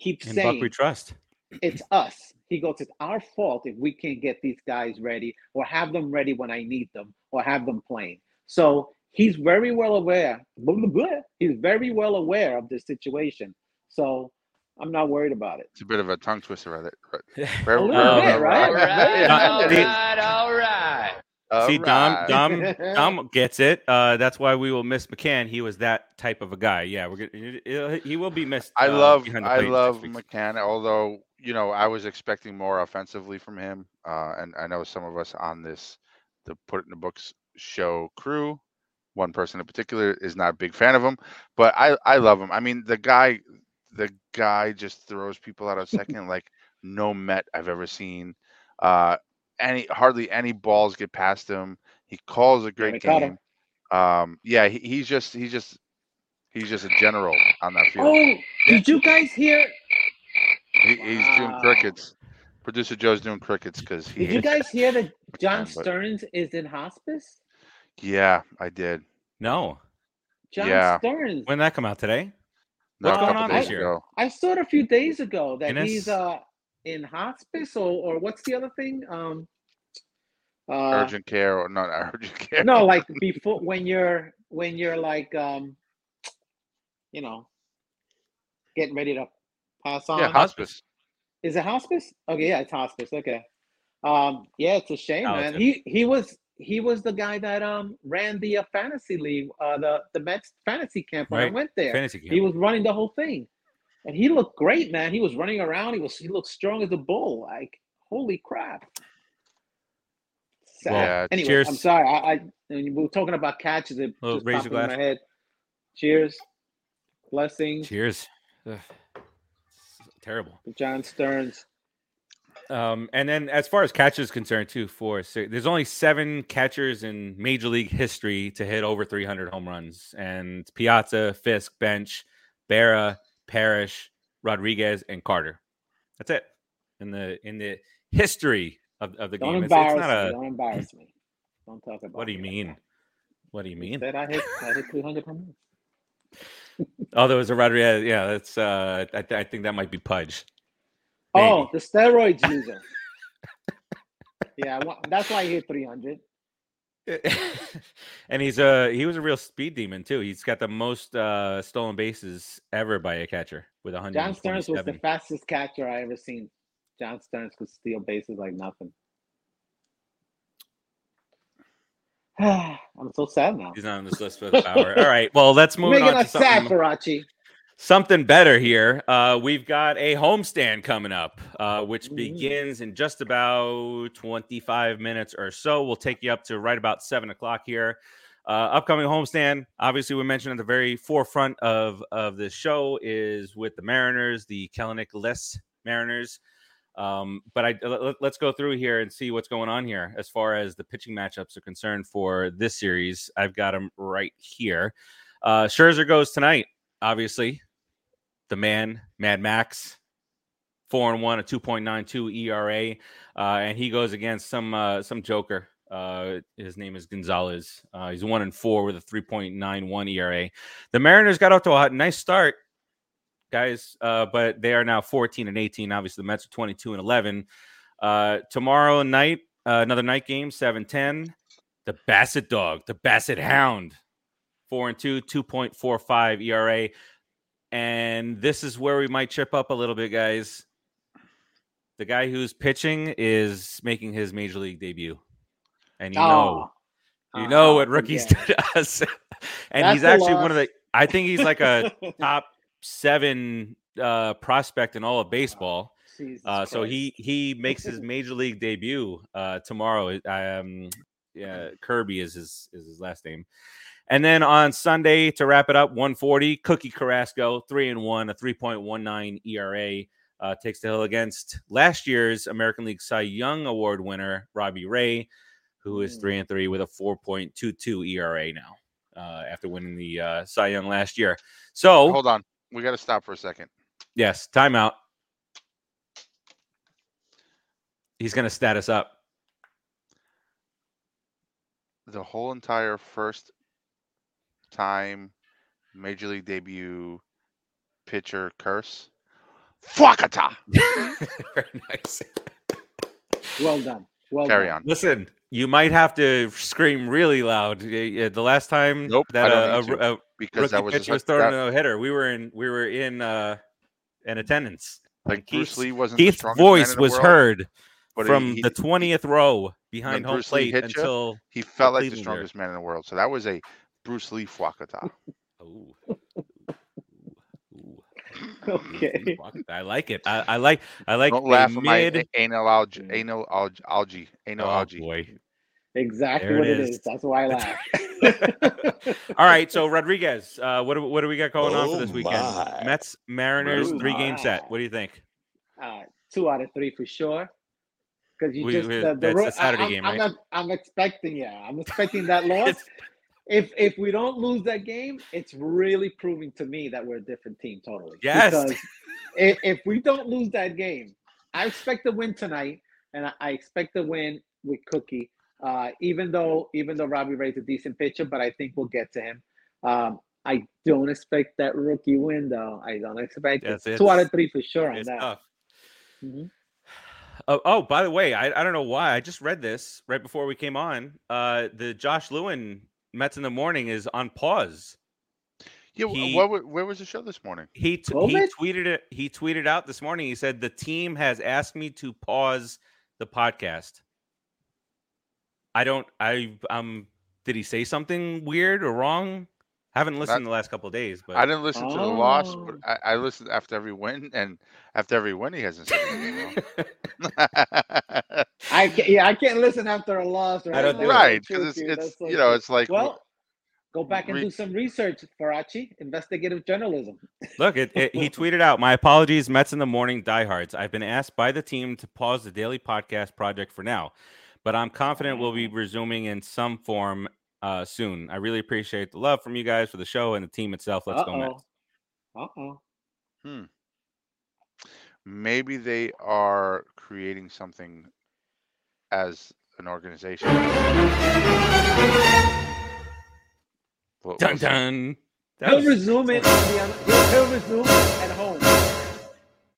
keeps In saying Buck we trust. It's us. He goes, it's our fault if we can't get these guys ready or have them ready when I need them or have them playing. So he's very well aware. blah, blah, blah. He's very well aware of the situation. So I'm not worried about it. It's a bit of a tongue twister, right? right. A little Um, bit, right? All right, Yeah. all right, all right. See, Dom, Dom, Dom gets it. Uh, that's why we will miss McCann. He was that type of a guy. Yeah, we're gonna. He will be missed. I uh, love I plate in six love. McCann, although you know I was expecting more offensively from him, uh, and I know some of us on this the Put It in the Books show crew, one person in particular is not a big fan of him, but I I love him. I mean the guy the guy just throws people out of second like no Met I've ever seen. Uh, any hardly any balls get past him. He calls a great game. Um, yeah, he, he's just he's just he's just a general on that field. Oh, did you guys hear? He, he's doing Wow. crickets. Producer Joe's doing crickets because he. Did you guys hear that John but- Stearns is in hospice? Yeah, I did. No, John Yeah. Stearns. when did that come out today? No, What's a going couple on days this year? ago. I saw it a few days ago that Guinness? he's uh in hospice or or what's the other thing? Um uh urgent care or not urgent care. no, like before when you're when you're like um you know getting ready to pass on. yeah, hospice. Is it hospice? Okay, yeah, it's hospice. Okay. Um yeah, it's a shame, man. He he was he was the guy that um ran the uh, fantasy league, uh the the Mets fantasy camp when I went there. Fantasy game. He was running the whole thing, and he looked great, man. He was running around. He was he looked strong as a bull. Like holy crap. Sad. Well, anyway, cheers. I'm sorry. I, I we were talking about catches. It just raise popped your in my glass. head. Cheers. Blessings, Cheers. Ugh. Terrible. John Stearns. Um, and then as far as catchers concerned, too, for so there's only seven catchers in Major League history to hit over 300 home runs, and Piazza, Fisk, Bench, Berra, Parrish, Rodriguez, and Carter. That's it in the in the history of, of the Don't game. It's, it's not me. a. Don't embarrass me. Don't talk about. What do you me like mean? that. What do you You mean? That I hit. I hit 300 home runs. Oh, there was a Rodriguez. Yeah, that's. Uh, I, I think that might be Pudge. Oh, the steroids user. yeah, well, that's why he hit 300. and he's a he was a real speed demon too. He's got the most uh, stolen bases ever by a catcher with 100. John Stearns was the fastest catcher I ever seen. John Stearns could steal bases like nothing. I'm so sad now. He's not on this list for the power. All right, well let's move on to us sad, something, something better here. Uh, we've got a homestand coming up, uh, which begins in just about 25 minutes or so. We'll take you up to right about seven o'clock here. Uh, upcoming homestand, obviously, we mentioned at the very forefront of of this show is with the Mariners, the Kelenic less Mariners. Um, but I let, us go through here and see what's going on here as far as the pitching matchups are concerned for this series. I've got them right here. Uh, Scherzer goes tonight, obviously. The man, Mad Max, four and one, a two point nine two ERA, uh, and he goes against some uh, some joker. Uh, his name is Gonzalez. Uh, he's one and four with a three point nine one ERA. The Mariners got off to a nice start guys. Uh, but they are now 14 and 18. Obviously, the Mets are 22 and 11. Uh, tomorrow night, uh, another night game, 7 10. The Bassett Dog, the Bassett Hound, 4 and 2, 2.45 ERA. And this is where we might chip up a little bit, guys. The guy who's pitching is making his major league debut. And you know, Oh, you know oh, what rookies do to us. and That's he's actually one of the, I think he's like a top seven uh, prospect in all of baseball. Uh, so he he makes his major league debut uh, tomorrow. Um, yeah, Kirby is his is his last name. And then on Sunday to wrap it up, 140 Cookie Carrasco, three and one, a 3.19 ERA. Uh, takes the hill against last year's American League Cy Young Award winner Robbie Ray, who is Mm. three and three with a 4.22 ERA now uh, after winning the uh, Cy Young last year. So Hold on. We got to stop for a second. Yes, timeout. He's going to stat us up. The whole entire first time major league debut pitcher curse. Fwakata. Very nice. well done. Well Carry done. on. Listen, you might have to scream really loud. Y- y- The last time Nope, that I a, a, a Because that rookie was a pitcher was such- throwing that- a hitter, we were in we were in uh in attendance. like Bruce Keith's- Lee wasn't the Keith's man voice in the was world, heard but from he, the twentieth row behind home Bruce plate hit ya, until. he felt like the strongest man in the world. So that was a Bruce Lee Fwakata. Ooh. Ooh. Okay. I like it. I, I like. I like. Don't a laugh at my mid- a- anal algae, anal algae, algae, anal Oh algae. boy. Exactly There what it it is. is. That's why I laugh. All right, so Rodriguez, uh, what do, what do we got going on for this Oh, weekend? my. Mets, Mariners, Oh, three game my. set. What do you think? uh, two out of three for sure. Because you We- just we- the, the that's ro- a Saturday I, I'm, game, I'm, right? not- I'm expecting, yeah, I'm expecting that loss. If if we don't lose that game, it's really proving to me that we're a different team totally. Yes. Because if, if we don't lose that game, I expect to win tonight, and I, I expect to win with Cookie. Uh, even though even though Robbie Ray's a decent pitcher, but I think we'll get to him. Um, I don't expect that rookie win though. I don't expect Yes, it. Two out of three for sure on that. tough. Mhm. Oh, oh, by the way, I, I don't know why. I just read this right before we came on. Uh, the Josh Lewin Mets in the morning is on pause. Yeah, He- what, where was the show this morning? He t- he tweeted it. He tweeted out this morning. He said the team has asked me to pause the podcast. I don't. I um. Did he say something weird or wrong? I Haven't listened the last couple of days, but I didn't listen to the loss, but Oh. I, I listened after every win, and after every win, he hasn't said anything. I can't, yeah, I can't listen after a loss. Right, I don't do right, because it's it's so you know it's like well, Go back and do some research, Farace. Investigative journalism. Look, it, it, he tweeted out, "My apologies, Mets in the morning diehards. I've been asked by the team to pause the daily podcast project for now, but I'm confident we'll be resuming in some form uh, soon. I really appreciate the love from you guys for the show and the team itself. Let's go Mets." Uh oh. Hmm. Maybe they are creating something as an organization. We'll- Dun dun. That He'll was- resume it. on He'll, he'll resume at home.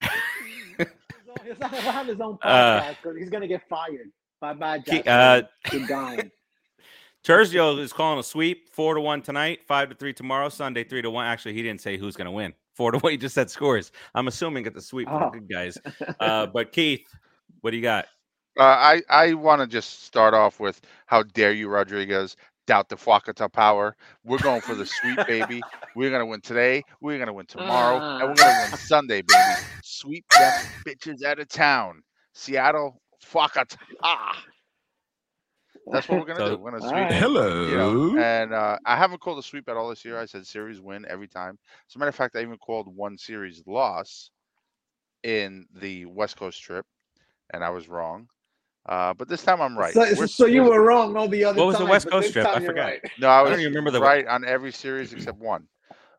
He's not gonna have his own Uh, podcast because he's gonna get fired. Bye bye, Ke- Jack. uh, You're. Terzio is calling a sweep, four to one tonight, five to three tomorrow, Sunday three to one. Actually, he didn't say who's going to win. Four to one. He just said scores. I'm assuming it's the sweep Oh. good guys. Uh, but Keith, what do you got? Uh, I I want to just start off with how dare you, Rodriguez, doubt the Fwakata power. We're going for the sweep, baby. We're gonna win today. We're gonna win tomorrow, and we're gonna win Sunday, baby. Sweep them bitches out of town. Seattle Fwakata. Ah, that's what we're gonna So- do. We're gonna sweep. right. Hello. You know, and uh, I haven't called a sweep at all this year. I said series win every time. As a matter of fact, I even called one series loss in the West Coast trip, and I was wrong. Uh, but this time I'm right. So, We're- so you we're- were wrong all the other What was the West Coast trip? I forgot. right. No, I I was don't remember the- right on every series except one.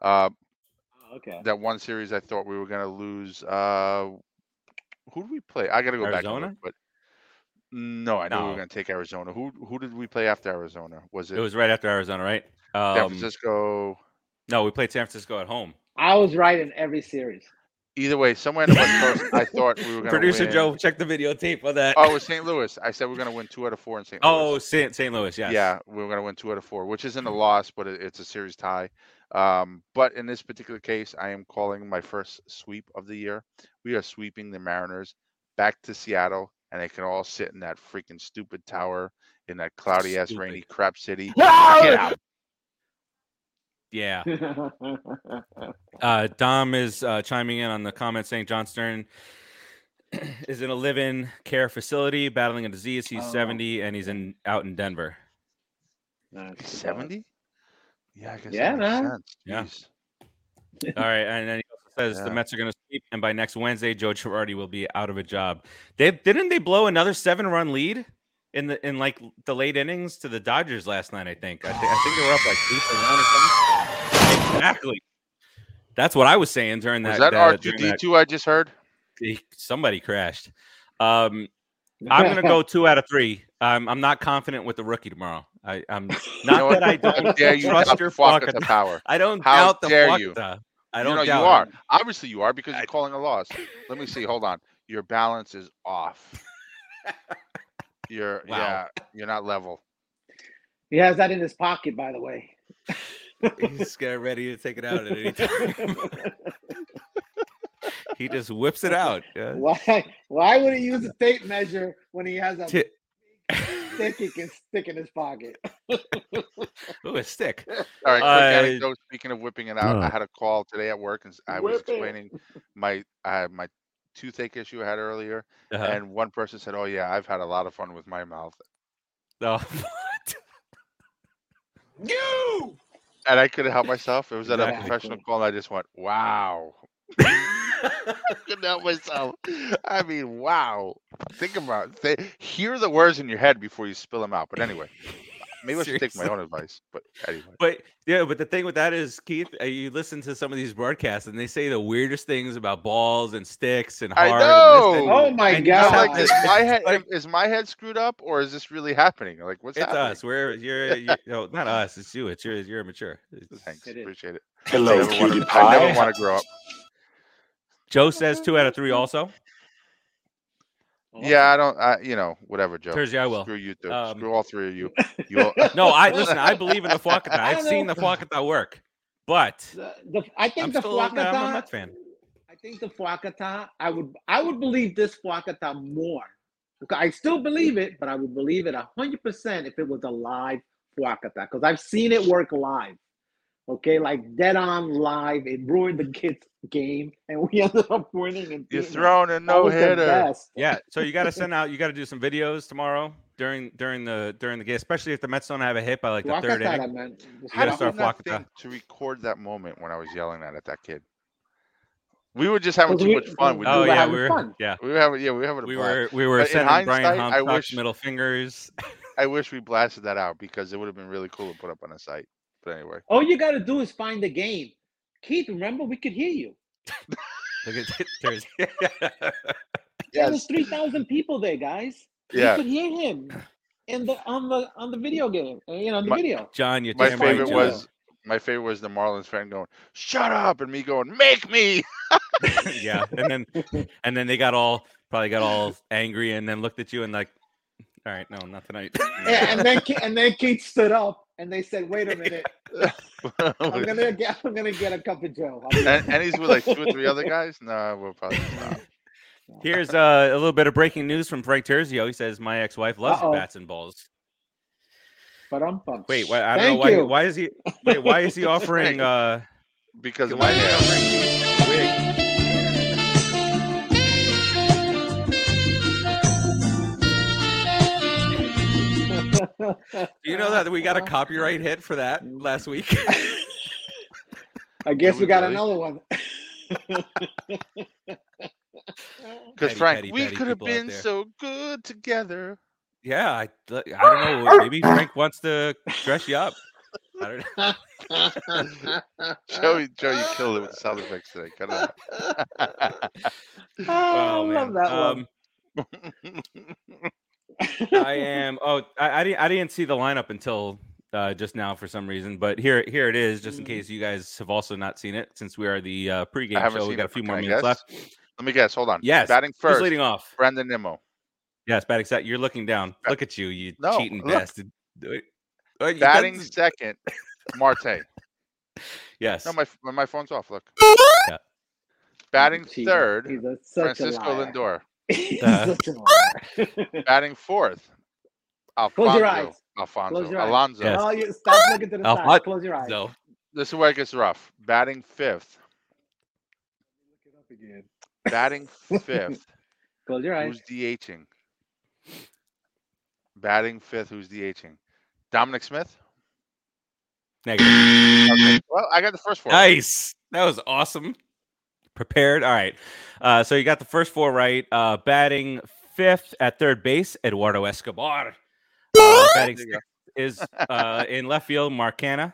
Uh, Oh, Okay. that one series I thought we were gonna lose. Uh, who did we play? I gotta go back. and Arizona? but no, I knew we No. were gonna take Arizona. Who who did we play after Arizona? Was it, It was right after Arizona, right? San Um, Francisco? no, we played San Francisco at home. I was right in every series. Either way, somewhere in the West Coast, I thought we were gonna Producer win. Joe, check the videotape on that. Oh, it was St. Louis. I said we're gonna win two out of four in St. Oh, Louis. St. St. Louis, yes. Yeah, we we're gonna win two out of four, which isn't a loss, but it, it's a series tie. Um, but in this particular case, I am calling my first sweep of the year. We are sweeping the Mariners back to Seattle, and they can all sit in that freaking stupid tower in that cloudy ass rainy crap city. Get out. Yeah. Uh, Dom is uh, chiming in on the comment saying John Stern is in a live-in care facility battling a disease. He's Oh. 70 and he's in out in Denver. Seventy? Yeah, I guess Yeah, that makes man. sense. Yeah. All right, and then he also says the Mets are going to sweep, and by next Wednesday, Joe Girardi will be out of a job. They didn't they blow another seven-run lead in the in like the late innings to the Dodgers last night. I think I, thi- I think they were up like eight to one or something. Exactly. That's what I was saying during that. Was that uh, R two D two I just heard? Somebody crashed. Um, I'm gonna go two out of three. Um, I'm not confident with the rookie tomorrow. I, I'm not You know that I don't dare you trust your the Fwakata Fwakata. power? I don't How doubt the dare you. Fwakata. I don't know, you are. it. Obviously, you are because you're calling a loss. Let me see. Hold on. Your balance is off. You're Wow. yeah. You're not level. He has that in his pocket, by the way. He's getting ready to take it out at any time. he just whips it out. Yeah. Why? Why would he use a tape measure when he has a Ti- stick he can stick in his pocket? Ooh, a stick. All right. Quick Uh, anecdote. Speaking of whipping it out, I Uh. had a call today at work, and s- I was Whip it. explaining my I my toothache issue I had earlier, Uh-huh. and one person said, "Oh yeah, I've had a lot of fun with my mouth." No. What? No. And I couldn't help myself. It was at a Exactly. professional call, and I just went, "Wow." Couldn't help myself. I mean, wow. Think about th- hear the words in your head before you spill them out. But anyway, maybe I should take my own advice. But anyway, But yeah, but the thing with that is, Keith, uh, you listen to some of these broadcasts and they say the weirdest things about balls and sticks and I hard. and and- know. Oh my And you just I'm god! like, is my head like- is my head screwed up, or is this really happening? Like, what's It's happening? us. We're you're, you no, not us. It's you. It's you're you're immature. It's- Thanks, It is. appreciate it. Hello, I never I never want to grow up. Joe says two out of three. Also, Yeah, I don't. I, you know, whatever, Joe. Thursday I will. Screw you two. Um, Screw all three of you. You all, No, I listen. I believe in the Fwakata. I I've seen the Fwakata work, but The, the, I think I'm the still I'm a Mets fan. I think the Fwakata. I would. I would believe this Fwakata more. Okay, I still believe it, but I would believe it hundred percent if it was a live Fwakata because I've seen it work live. Okay, like dead on live. It ruined the kids' game, and we ended up winning. And you're throwing a no hitter. Yeah. So you got to send out. You got to do some videos tomorrow during during the during the game, especially if the Mets don't have a hit by like the Walk third at that, inning. man. You gotta start we flocking think to record that moment when I was yelling that at that kid? We were just having too we- much fun. We, Oh were yeah, we were. fun. Yeah, we were having yeah, we were having a we blast. were we were But sending Brian hindsight, I wish- middle fingers. I wish we blasted that out because it would have been really cool to put up on the site. But anyway, All you got to do is find the game. Keith, remember we could hear you. Look at there's There was three thousand people there, guys. yeah. You could hear him in the on the on the video game. uh, You know, the My- video. John. You My damn right, favorite John. was my favorite was the Marlins fan going, "Shut up," and me going, "Make me." yeah, and then and then they got all probably got all angry and then looked at you and like, all right, no, not tonight. Yeah, and then and then Keith stood up and they said, "Wait a minute, I'm gonna get I'm gonna get a cup of Joe." And, and he's with like two or three other guys. No, we'll probably stop. Here's uh, a little bit of breaking news from Frank Terzio. He says my ex-wife loves Uh-oh. bats and balls. But I'm pumped. Wait, why, I don't Thank know why. you. Why is he? Wait, why is he offering? Uh, Because why my is he hair. offering wig? Do you know that we got a copyright hit for that last week? I guess we we got really? another one. Because Frank, petty, we could have been so good together. yeah, I, I don't know. Maybe Frank wants to dress you up. I don't know. Joey, Joe, you killed it with the sound effects today. Cut it out. oh, I love man. that one. Um, I am. Oh, I, I didn't. I didn't see the lineup until uh, just now for some reason. But here, here it is, just in Mm. case you guys have also not seen it. Since we are the uh, pregame show, we got a few more I minutes guess? left. Let me guess. Hold on. Yes, Batting Who's first, leading off? Brandon Nimmo. Yes, batting set. You're looking down. Look at you, you No, cheating look. bastard. Do it. You Batting done- second, Marte. Yes. No, my my my phone's off. Look. Yeah. Batting Cheater. third, He's a, such Francisco a liar. Lindor. He's Uh, such a. Batting fourth, Close your Alfonso. eyes. Alfonso. Close your eyes. Alonso. Yes. Oh, you stop looking to the Alphonse- side. Close your eyes. So This is where it gets rough. Batting fifth. Look it up again. Batting fifth. Close your eyes. Who's DHing? Batting fifth. Who's DHing? Dominic Smith. negative. Okay. Well, I got the first four. Nice. That was awesome. Prepared. All right. Uh, so you got the first four right. Uh, batting fifth at third base, Eduardo Escobar. Uh, batting There you go. sixth is uh, in left field, Mark Canha.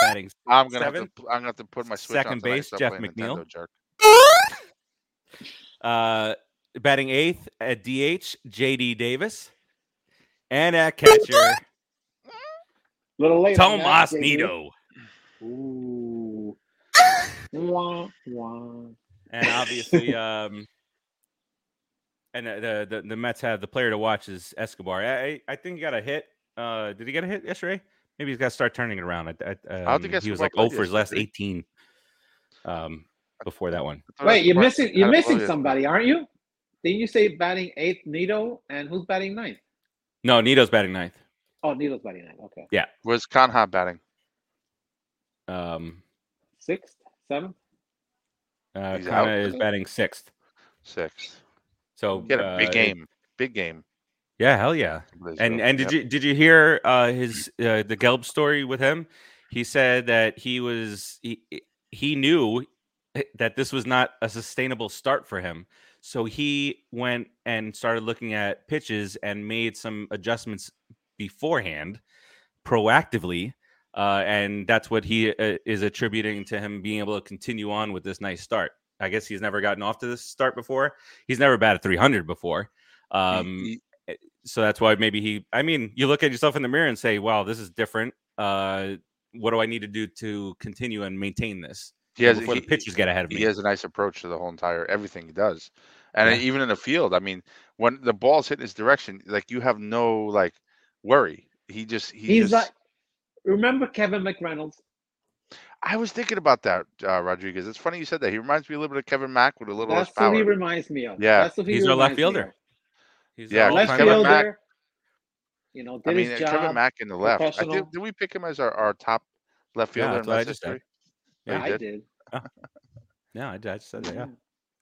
Batting I'm gonna have to. I'm gonna have to put my switch Second on base, Jeff McNeil. Jerk. uh, batting eighth at DH, JD Davis. And at catcher, little late. on Tomas JD. Nido. Ooh. Wah, wah. And obviously, um, and the, the the the Mets have the player to watch is Escobar. I I- I think he got a hit. Uh, did he get a hit yesterday? Maybe he's got to start turning it around. I, I, don't think um, he was like oh for his last 18. Um, before that one. Wait, you're missing. You're missing somebody, aren't you? Didn't you say batting eighth, Nido, and who's batting ninth? No, Nido's batting ninth. Oh, Nido's batting ninth. Okay, Yeah. Where's Canha batting? Um, sixth, seventh. uh, He's out, Canha is batting sixth. Sixth. So He had a big uh, game. Big game. Yeah, hell yeah. And and did you did you hear uh, his uh, the Gelb story with him? He said that he was he, he knew that this was not a sustainable start for him. So he went and started looking at pitches and made some adjustments beforehand, proactively, uh, and that's what he uh, is attributing to him being able to continue on with this nice start. I guess he's never gotten off to this start before. He's never batted 300 before. Um, He- so that's why maybe he i mean you look at yourself in the mirror and say wow this is different uh what do i need to do to continue and maintain this he has before he, the pitches get ahead of me he has a nice approach to the whole entire everything he does. And Yeah. even in the field, I mean, when the ball's hitting his direction, like you have no like worry. He just he He's just, like. Remember Kevin McReynolds? I was thinking about that, uh, Rodriguez. It's funny you said that. He reminds me a little bit of Kevin Mack with a little That's less power. who he reminds me of. Yeah. That's who he He's our left fielder. He's Yeah, Left Kevin time- Mack- fielder. You know, I did mean, his job. Kevin Mack in the left. I did, did we pick him as our, our top left fielder that's in what I just said. history? Yeah, you I did. did. yeah i, I just said that yeah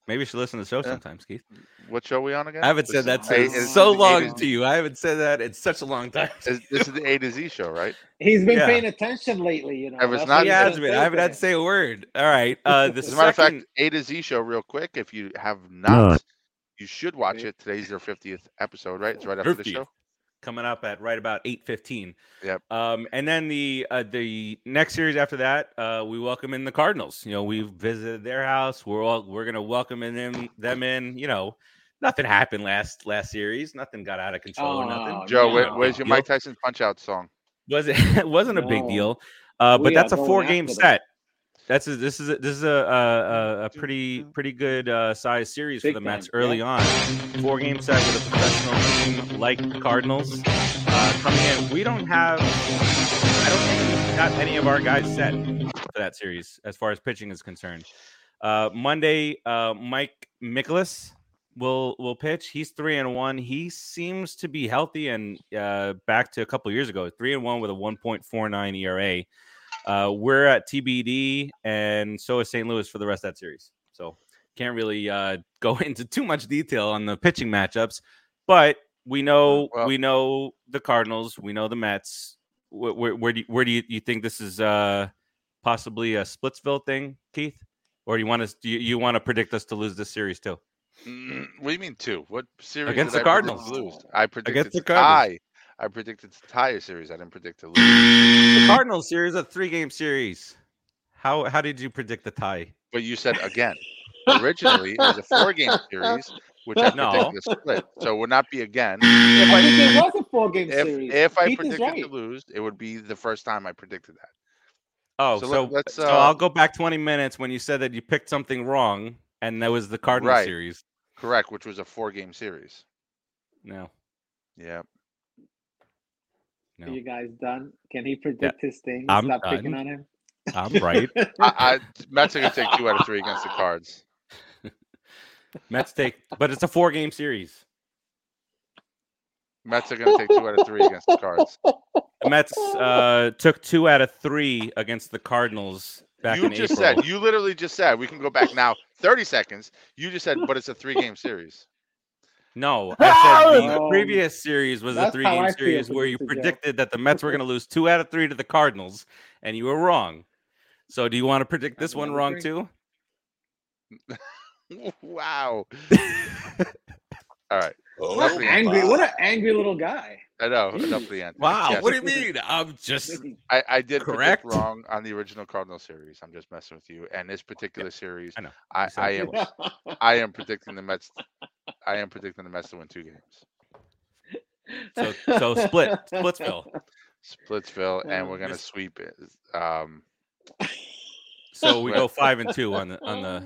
Maybe you should listen to the show Yeah. sometimes, Keith. What show are we on again? I haven't This said that A- in is this so long to- to you. I haven't said that in such a long time. is- This is the A to Z show, right? He's been Yeah. paying attention lately. You know. If it's that's not- what He has been. I haven't had to say a word. All right. Uh, the As a matter of fact, A to Z show, real quick. If you have not, you should watch it. Today's their 50th episode, right? It's right after the show. Coming up at right about eight fifteen. Yep. Um, and then the uh, the next series after that, uh, we welcome in the Cardinals. You know, we've visited their house. We're all we're gonna welcome in them them in. You know, nothing happened last last series. Nothing got out of control or nothing. Oh, Joe, where, no. where's your Mike Tyson punch out song? Was it? It wasn't a big No. deal. Uh, but We that's a four game set. them. That's a, this is a, this is a a, a, pretty pretty good uh, size series for Big the Mets early on. Four game set with a professional team like the Cardinals uh, coming in. We don't have. I don't think we've got any of our guys set for that series as far as pitching is concerned. Uh, Monday, uh, Mike Mikolas will will pitch. He's three and one. He seems to be healthy and uh, back to a couple years ago, three and one with a 1.49 ERA. Uh, we're at TBD, and so is St. Louis for the rest of that series. So can't really uh, go into too much detail on the pitching matchups, but we know Well- we know the Cardinals, we know the Mets. Where, where, where do you, where do you, you think this is uh, possibly a Splitsville thing, Keith? Or do you want us? Do you, you want to predict us to lose this series too? Mm, what do you mean two? What series Against did the I predict Cardinals. lose? I predicted Against the Cardinals. Tie. I predicted to tie a series. I didn't predict to lose. The Cardinals series, a three game series. How how did you predict the tie? But you said again. Originally, it was a four-game series, which I No. predicted a split. So it would not be again. I it was a four game If series. if I Keith predicted right. to lose, it would be the first time I predicted that. Oh, So so, let- let's, so uh, I'll go back 20 minutes when you said that you picked something wrong, and that was the Cardinal Right. series. Correct, which was a four-game series. No, Yeah. No, Are you guys done? Can he predict his thing? I'm Stop picking on him. I'm right. I, I Mets are gonna take two out of three against the Cards. Mets take, but it's a four game series. Mets are gonna take two out of three against the Cards. The Mets uh, took two out of three against the Cardinals back you in just April. said you literally just said we can go back now 30 seconds you just said but it's a three game series No, I said the Oh, previous series was a three game series where you predicted that the Mets were going to lose two out of three to the Cardinals, and you were wrong. So, do you want to predict this one wrong too? wow all right Oh, What an angry, what an angry little guy. I know enough of the end Wow, Yes, what do you mean? I'm just I, I did Correct? wrong on the original cardinal series i'm just messing with you and this particular series I know. I, You I am. I am predicting the mets i am predicting the mets to win two games so so split Splitsville. splitsville and Oh, we're gonna sweep it um So we go five and two on the on the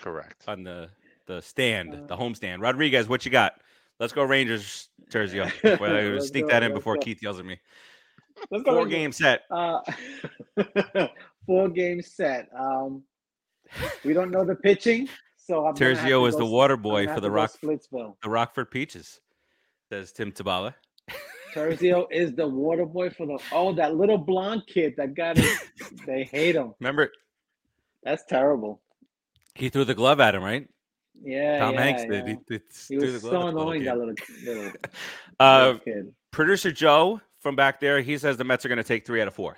correct on the the stand, the home stand. Rodriguez, what you got? Let's go Rangers, Terzio. Well, sneak go, that in before go. Keith yells at me. Let's go, Four go. game set. Uh, four game set. Um, we don't know the pitching, so I'm Terzio is go the water boy for the Rock Splitsville. the Rockford Peaches, says Tim Tabala. Terzio is the water boy for the oh that little blonde kid that got it. they hate him. Remember, That's terrible. he threw the glove at him, right? Yeah, Tom yeah, Hanks did. He, he He was so at the little annoying. That little little, Uh, little kid. producer Joe from back there, he says the Mets are going to take three out of four.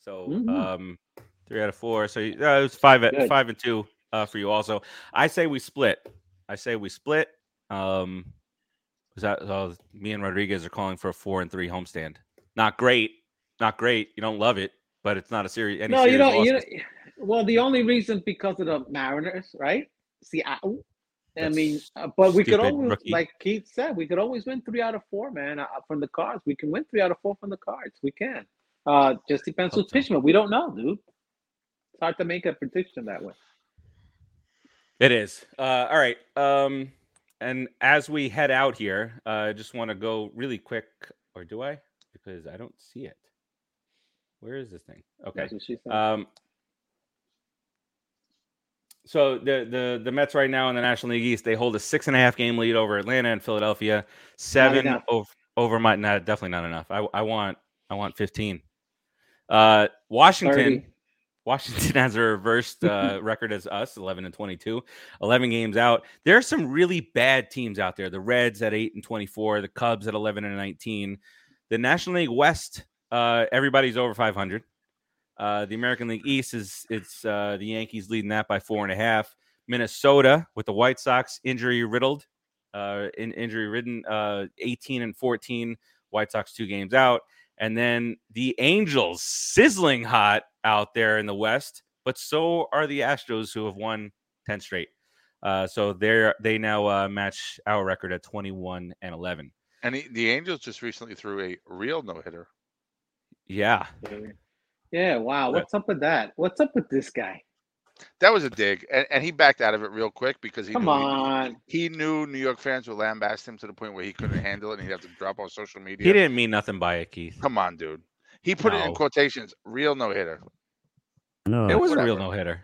So, Mhm. um, three out of four. So uh, it's five at Good. five and two uh, for you. Also, I say we split. I say we split. Um, was that uh, me and Rodriguez are calling for a four and three homestand? Not great. Not great. You don't love it, but it's not a series. Any No, you don't. You don't. Well, the only reason because of the Mariners, right? See, I, I mean, uh, but we could always, rookie. like Keith said, we could always win three out of four, man, uh, from the cards. We can win three out of four from the cards. We can. Uh, just depends who's pitching. But we don't know, dude. It's hard to make a prediction that way. It is. Uh, all right. Um, and as we head out here, uh, I just want to go really quick, or do I? Because I don't see it. Where is this thing? Okay. That's what she said. Um, so the the the Mets right now in the National League East, they hold a six and a half game lead over Atlanta and Philadelphia. Seven over over my not definitely not enough. I I want I want fifteen. Uh, Washington. 30. Washington has a reversed uh, record as us, 11 and 22, 11 games out. There are some really bad teams out there. The Reds at 8 and 24, the Cubs at 11 and 19. The National League West, uh, everybody's over 500. Uh, the American League East is it's uh, the Yankees leading that by four and a half. Minnesota with the White Sox injury riddled, uh, in injury ridden, uh, 18 and 14. White Sox two games out, and then the Angels sizzling hot out there in the West, but so are the Astros who have won 10 straight. Uh, so they're they now uh, match our record at 21 and 11. And the Angels just recently threw a real no hitter. Yeah, Yeah, wow. What's up with that? What's up with this guy? That was a dig, and, and he backed out of it real quick because he Come knew on. He, knew New York fans would lambast him to the point where he couldn't handle it, and he'd have to drop on social media. he didn't mean nothing by it, Keith. Come on, dude. He put it in No. quotations. Real no hitter. No. It was a real whatever. no hitter.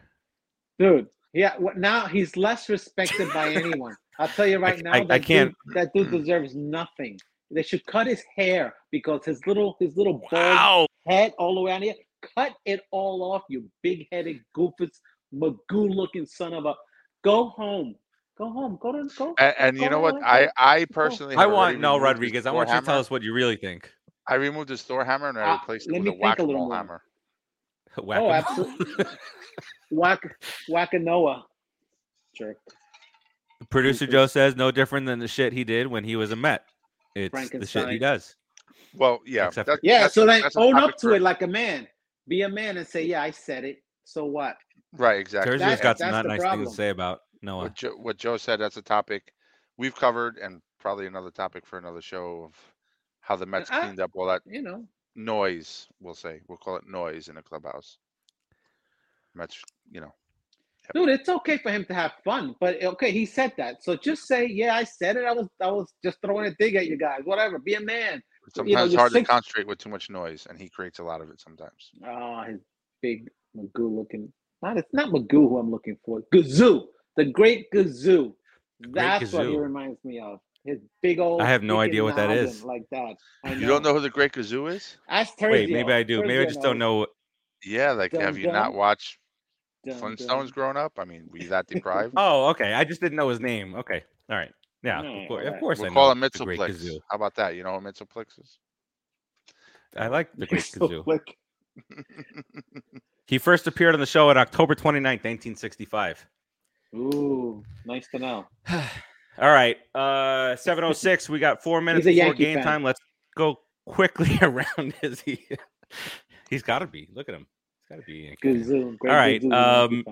Dude, yeah. What now? He's less respected by anyone. I'll tell you right now. I- I that can't- Dude, that dude mm. deserves nothing. They should cut his hair because his little his little bald Wow. head all the way on here. Cut it all off, you big headed goofus Magoo looking son of a. Go home. Go home. Go to go. And, and you know what? I. I personally I want no Rodriguez. I want you to tell us what you really think. I removed his Thor hammer and I Uh, replaced let it with a think a whack-a-mole hammer. Whack Oh, 'em. absolutely. Whack Wackanoa. Jerk. Producer Joe says no different than the shit he did when he was a Met. It's the shit he does. Well, yeah, that- for- Yeah, that's so a- then own up to for- it like a man. Be a man and say, "Yeah, I said it." So what? Right, exactly. Terzio's That- got some not the nice things to say about Noah. What Joe, what Joe said, that's a topic we've covered, and probably another topic for another show of how the Mets I- cleaned up all that You know, noise. We'll say we'll call it noise in the clubhouse. Mets, you know, dude, it's okay for him to have fun, but eh, okay, he said that. So just say, "Yeah, I said it. I was, I was just throwing a dig at you guys. Whatever. Be a man." It's You know, sometimes you're hard six- to concentrate with too much noise, and he creates a lot of it sometimes. Oh, his big Magoo looking. Not it's not Magoo who I'm looking for. Gazoo, the great Gazoo. That's what he reminds me of. His big old. I have no idea what that is. Like that. I You don't know who the Great Kazoo is? Ask Wait, maybe I do. Maybe I Terzio just don't know. Yeah, like Dun, have you not watched Dun, Flintstones dun. growing up? I mean, were you that deprived? Oh, okay. I just didn't know his name. Okay. All right. Yeah. Alright, Of course, of course we'll I call know him the Great Kazoo. How about that? You know who Mxyzptlk is? I like the Great Kazoo. He first appeared on the show on October 29th, 1965. Ooh, nice to know. All right. Uh 706. We got four minutes a before Yankee game fan. time. Let's go quickly around his he he's gotta be. Look at him. He's gotta be. a Yankee fan. Gazoo. Great All right, um,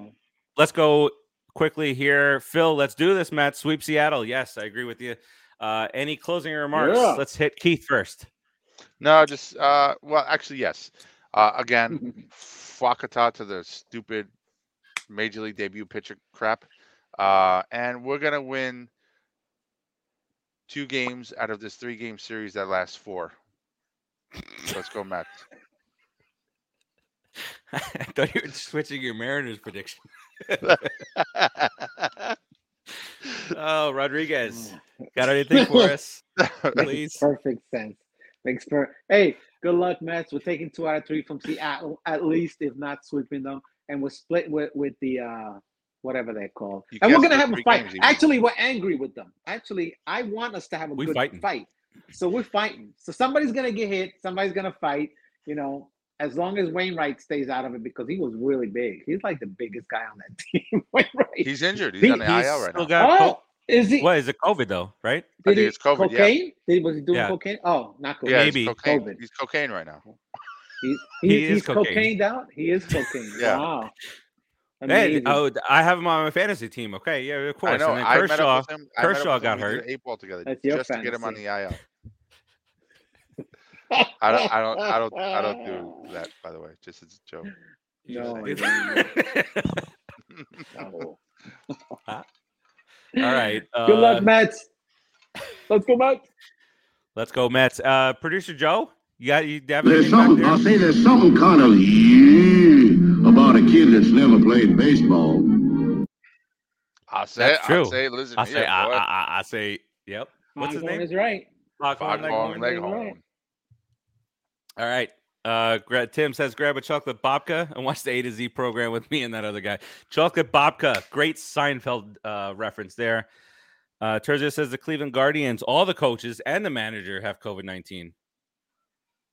let's go quickly here. Phil, let's do this, Matt. Sweep Seattle. Yes, I agree with you. Uh, any closing remarks? Yeah. Let's hit Keith first. No, just uh, well, actually, yes. Uh, again, Fwakata to the stupid major league debut pitcher crap, uh, and we're gonna win two games out of this three-game series that lasts four. Let's go, Matt. I thought you were switching your Mariners prediction. Oh, Rodriguez. Got anything for us, please? Perfect sense. Thanks for Hey, good luck, Mets. We're taking two out of three from Seattle, at least, if not sweeping them, and we're split with with the uh whatever they're called. You and we're gonna have a fight. games. Actually, we're angry with them. Actually, I want us to have a We good fighting. fight. So we're fighting. So somebody's gonna get hit. Somebody's gonna fight. You know, as long as Wainwright stays out of it because he was really big. He's like the biggest guy on that team. Wainwright. He's injured. He's He- on the He's IL right now. got oh, is he? co- what is it? COVID though, right? I Did think he it's COVID, yeah. cocaine? Did was he doing Yeah. cocaine? Oh, not cocaine. Yeah, Maybe. he's cocaine. COVID. He's cocaine right now. He's, He he's, is he's cocaine. cocained out. He is cocaine. Yeah. Wow. Hey, oh, I have him on my fantasy team. Okay, yeah, of course. I know. And then I met Kershaw, up with him. I met up Kershaw with him. got We did hurt. an eight ball together That's your just to get him on the fantasy. IL. I don't. I don't. I don't. I don't do that. By the way, just as a joke. No, I All No. Good uh, luck, Mets. Let's go, Mets. Let's go, Mets. Uh, Producer Joe, you got you have There's something, there? I'll say there's something kind of yeah about a kid that's never played baseball. I'll say. That's true. I'll say. it. Listen I here, say, I. I, I, I say, yep. What's his name? is right. Foghorn Foghorn Leghorn. Leghorn. Right. All right. Uh, Tim says, grab a chocolate babka and watch the A to Z program with me and that other guy. Chocolate babka, great Seinfeld uh, reference there. Uh, Terzio says the Cleveland Guardians, all the coaches and the manager have COVID nineteen.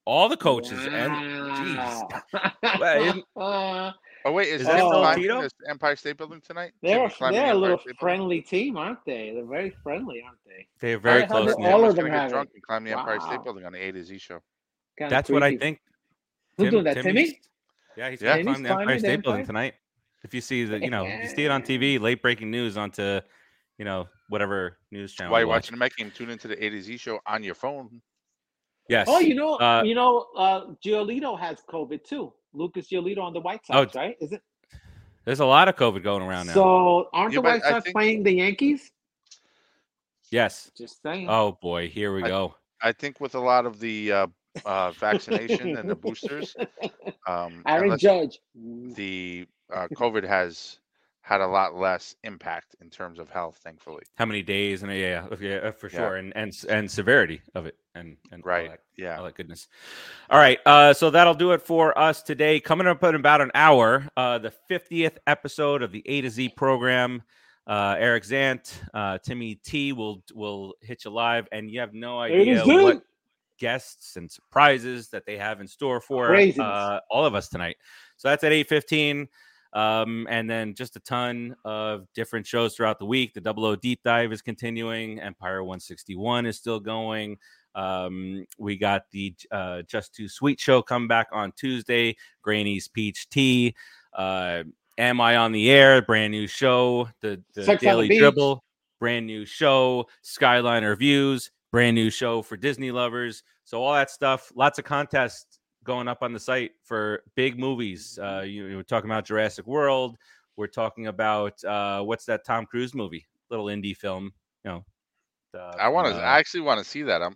All the coaches and jeez, Well, isn't- Uh, Oh wait, is, Is that that oh, Tito? Empire State Building tonight? they're Timmy climbing they're the a little State Building? friendly team, aren't they? They're very friendly, aren't they? they're very How the hell close. all of them get have drunk it? and climb the Empire Wow. State Building on the A to Z show. Kinda That's what I think. Who's Tim- doing that, Timmy's- Timmy? Yeah, he's Yeah. gonna Timmy's climb the Empire State Building tonight. If you see the, you know, you see it on TV, late breaking news onto, you know, whatever news channel. While you you're watching the Met game, tune into the A to Z show on your phone. Yes. Oh, you know, Uh, you know, uh, Giolito has COVID too. Lucas Giolito on the White Sox, Oh, right? Is it? There's a lot of COVID going around now. So aren't Yeah, the White Sox think- playing the Yankees? yes. Just saying. Oh boy, here we I- go. I think with a lot of the uh, uh, vaccination and the boosters, um, Aaron unless Judge. the uh, COVID has had a lot less impact in terms of health, thankfully. How many days and yeah, yeah, yeah, uh, for Yeah. sure, and and and severity of it, and and all Right. that, Yeah. all that goodness. All right, uh, so that'll do it for us today. Coming up in about an hour, uh, the 50th episode of the A to Z program. Uh, Eric Zant, uh, Timmy T will will hit you live, and you have no idea Z. what guests and surprises that they have in store for uh, all of us tonight. So that's at eight fifteen, um, and then just a ton of different shows throughout the week. The Double O Deep Dive is continuing. Empire One Sixty One is still going. Um, we got the uh, Just Too Sweet show come back on Tuesday. Granny's Peach Tea. Uh, Am I on the air? Brand new show. The, the Sex on the Daily Beach. Dribble. Brand new show. Skyliner Views. Brand new show for Disney lovers. So all that stuff. Lots of contests going up on the site for big movies. Uh, you, you were talking about Jurassic World. We're talking about uh, what's that Tom Cruise movie? Little indie film. You know. uh, I want to. uh, I actually want to see that. I'm.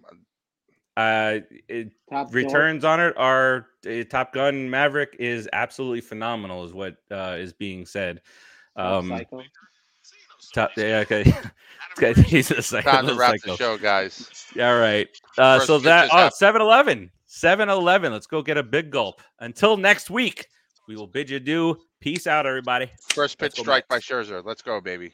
uh, it, Top returns on it are uh, Top Gun Maverick is absolutely phenomenal, is what uh, is being said. Um, Psycho. Top, yeah, okay. Okay, He's a psycho, Time to wrap psycho. the show, guys. Yeah, all right. Uh, so that that is oh, 7 Eleven. 7 Eleven. Let's go get a big gulp. Until next week, we will bid you adieu. Peace out, everybody. First pitch Let's go strike by Mets. Scherzer. Let's go, baby.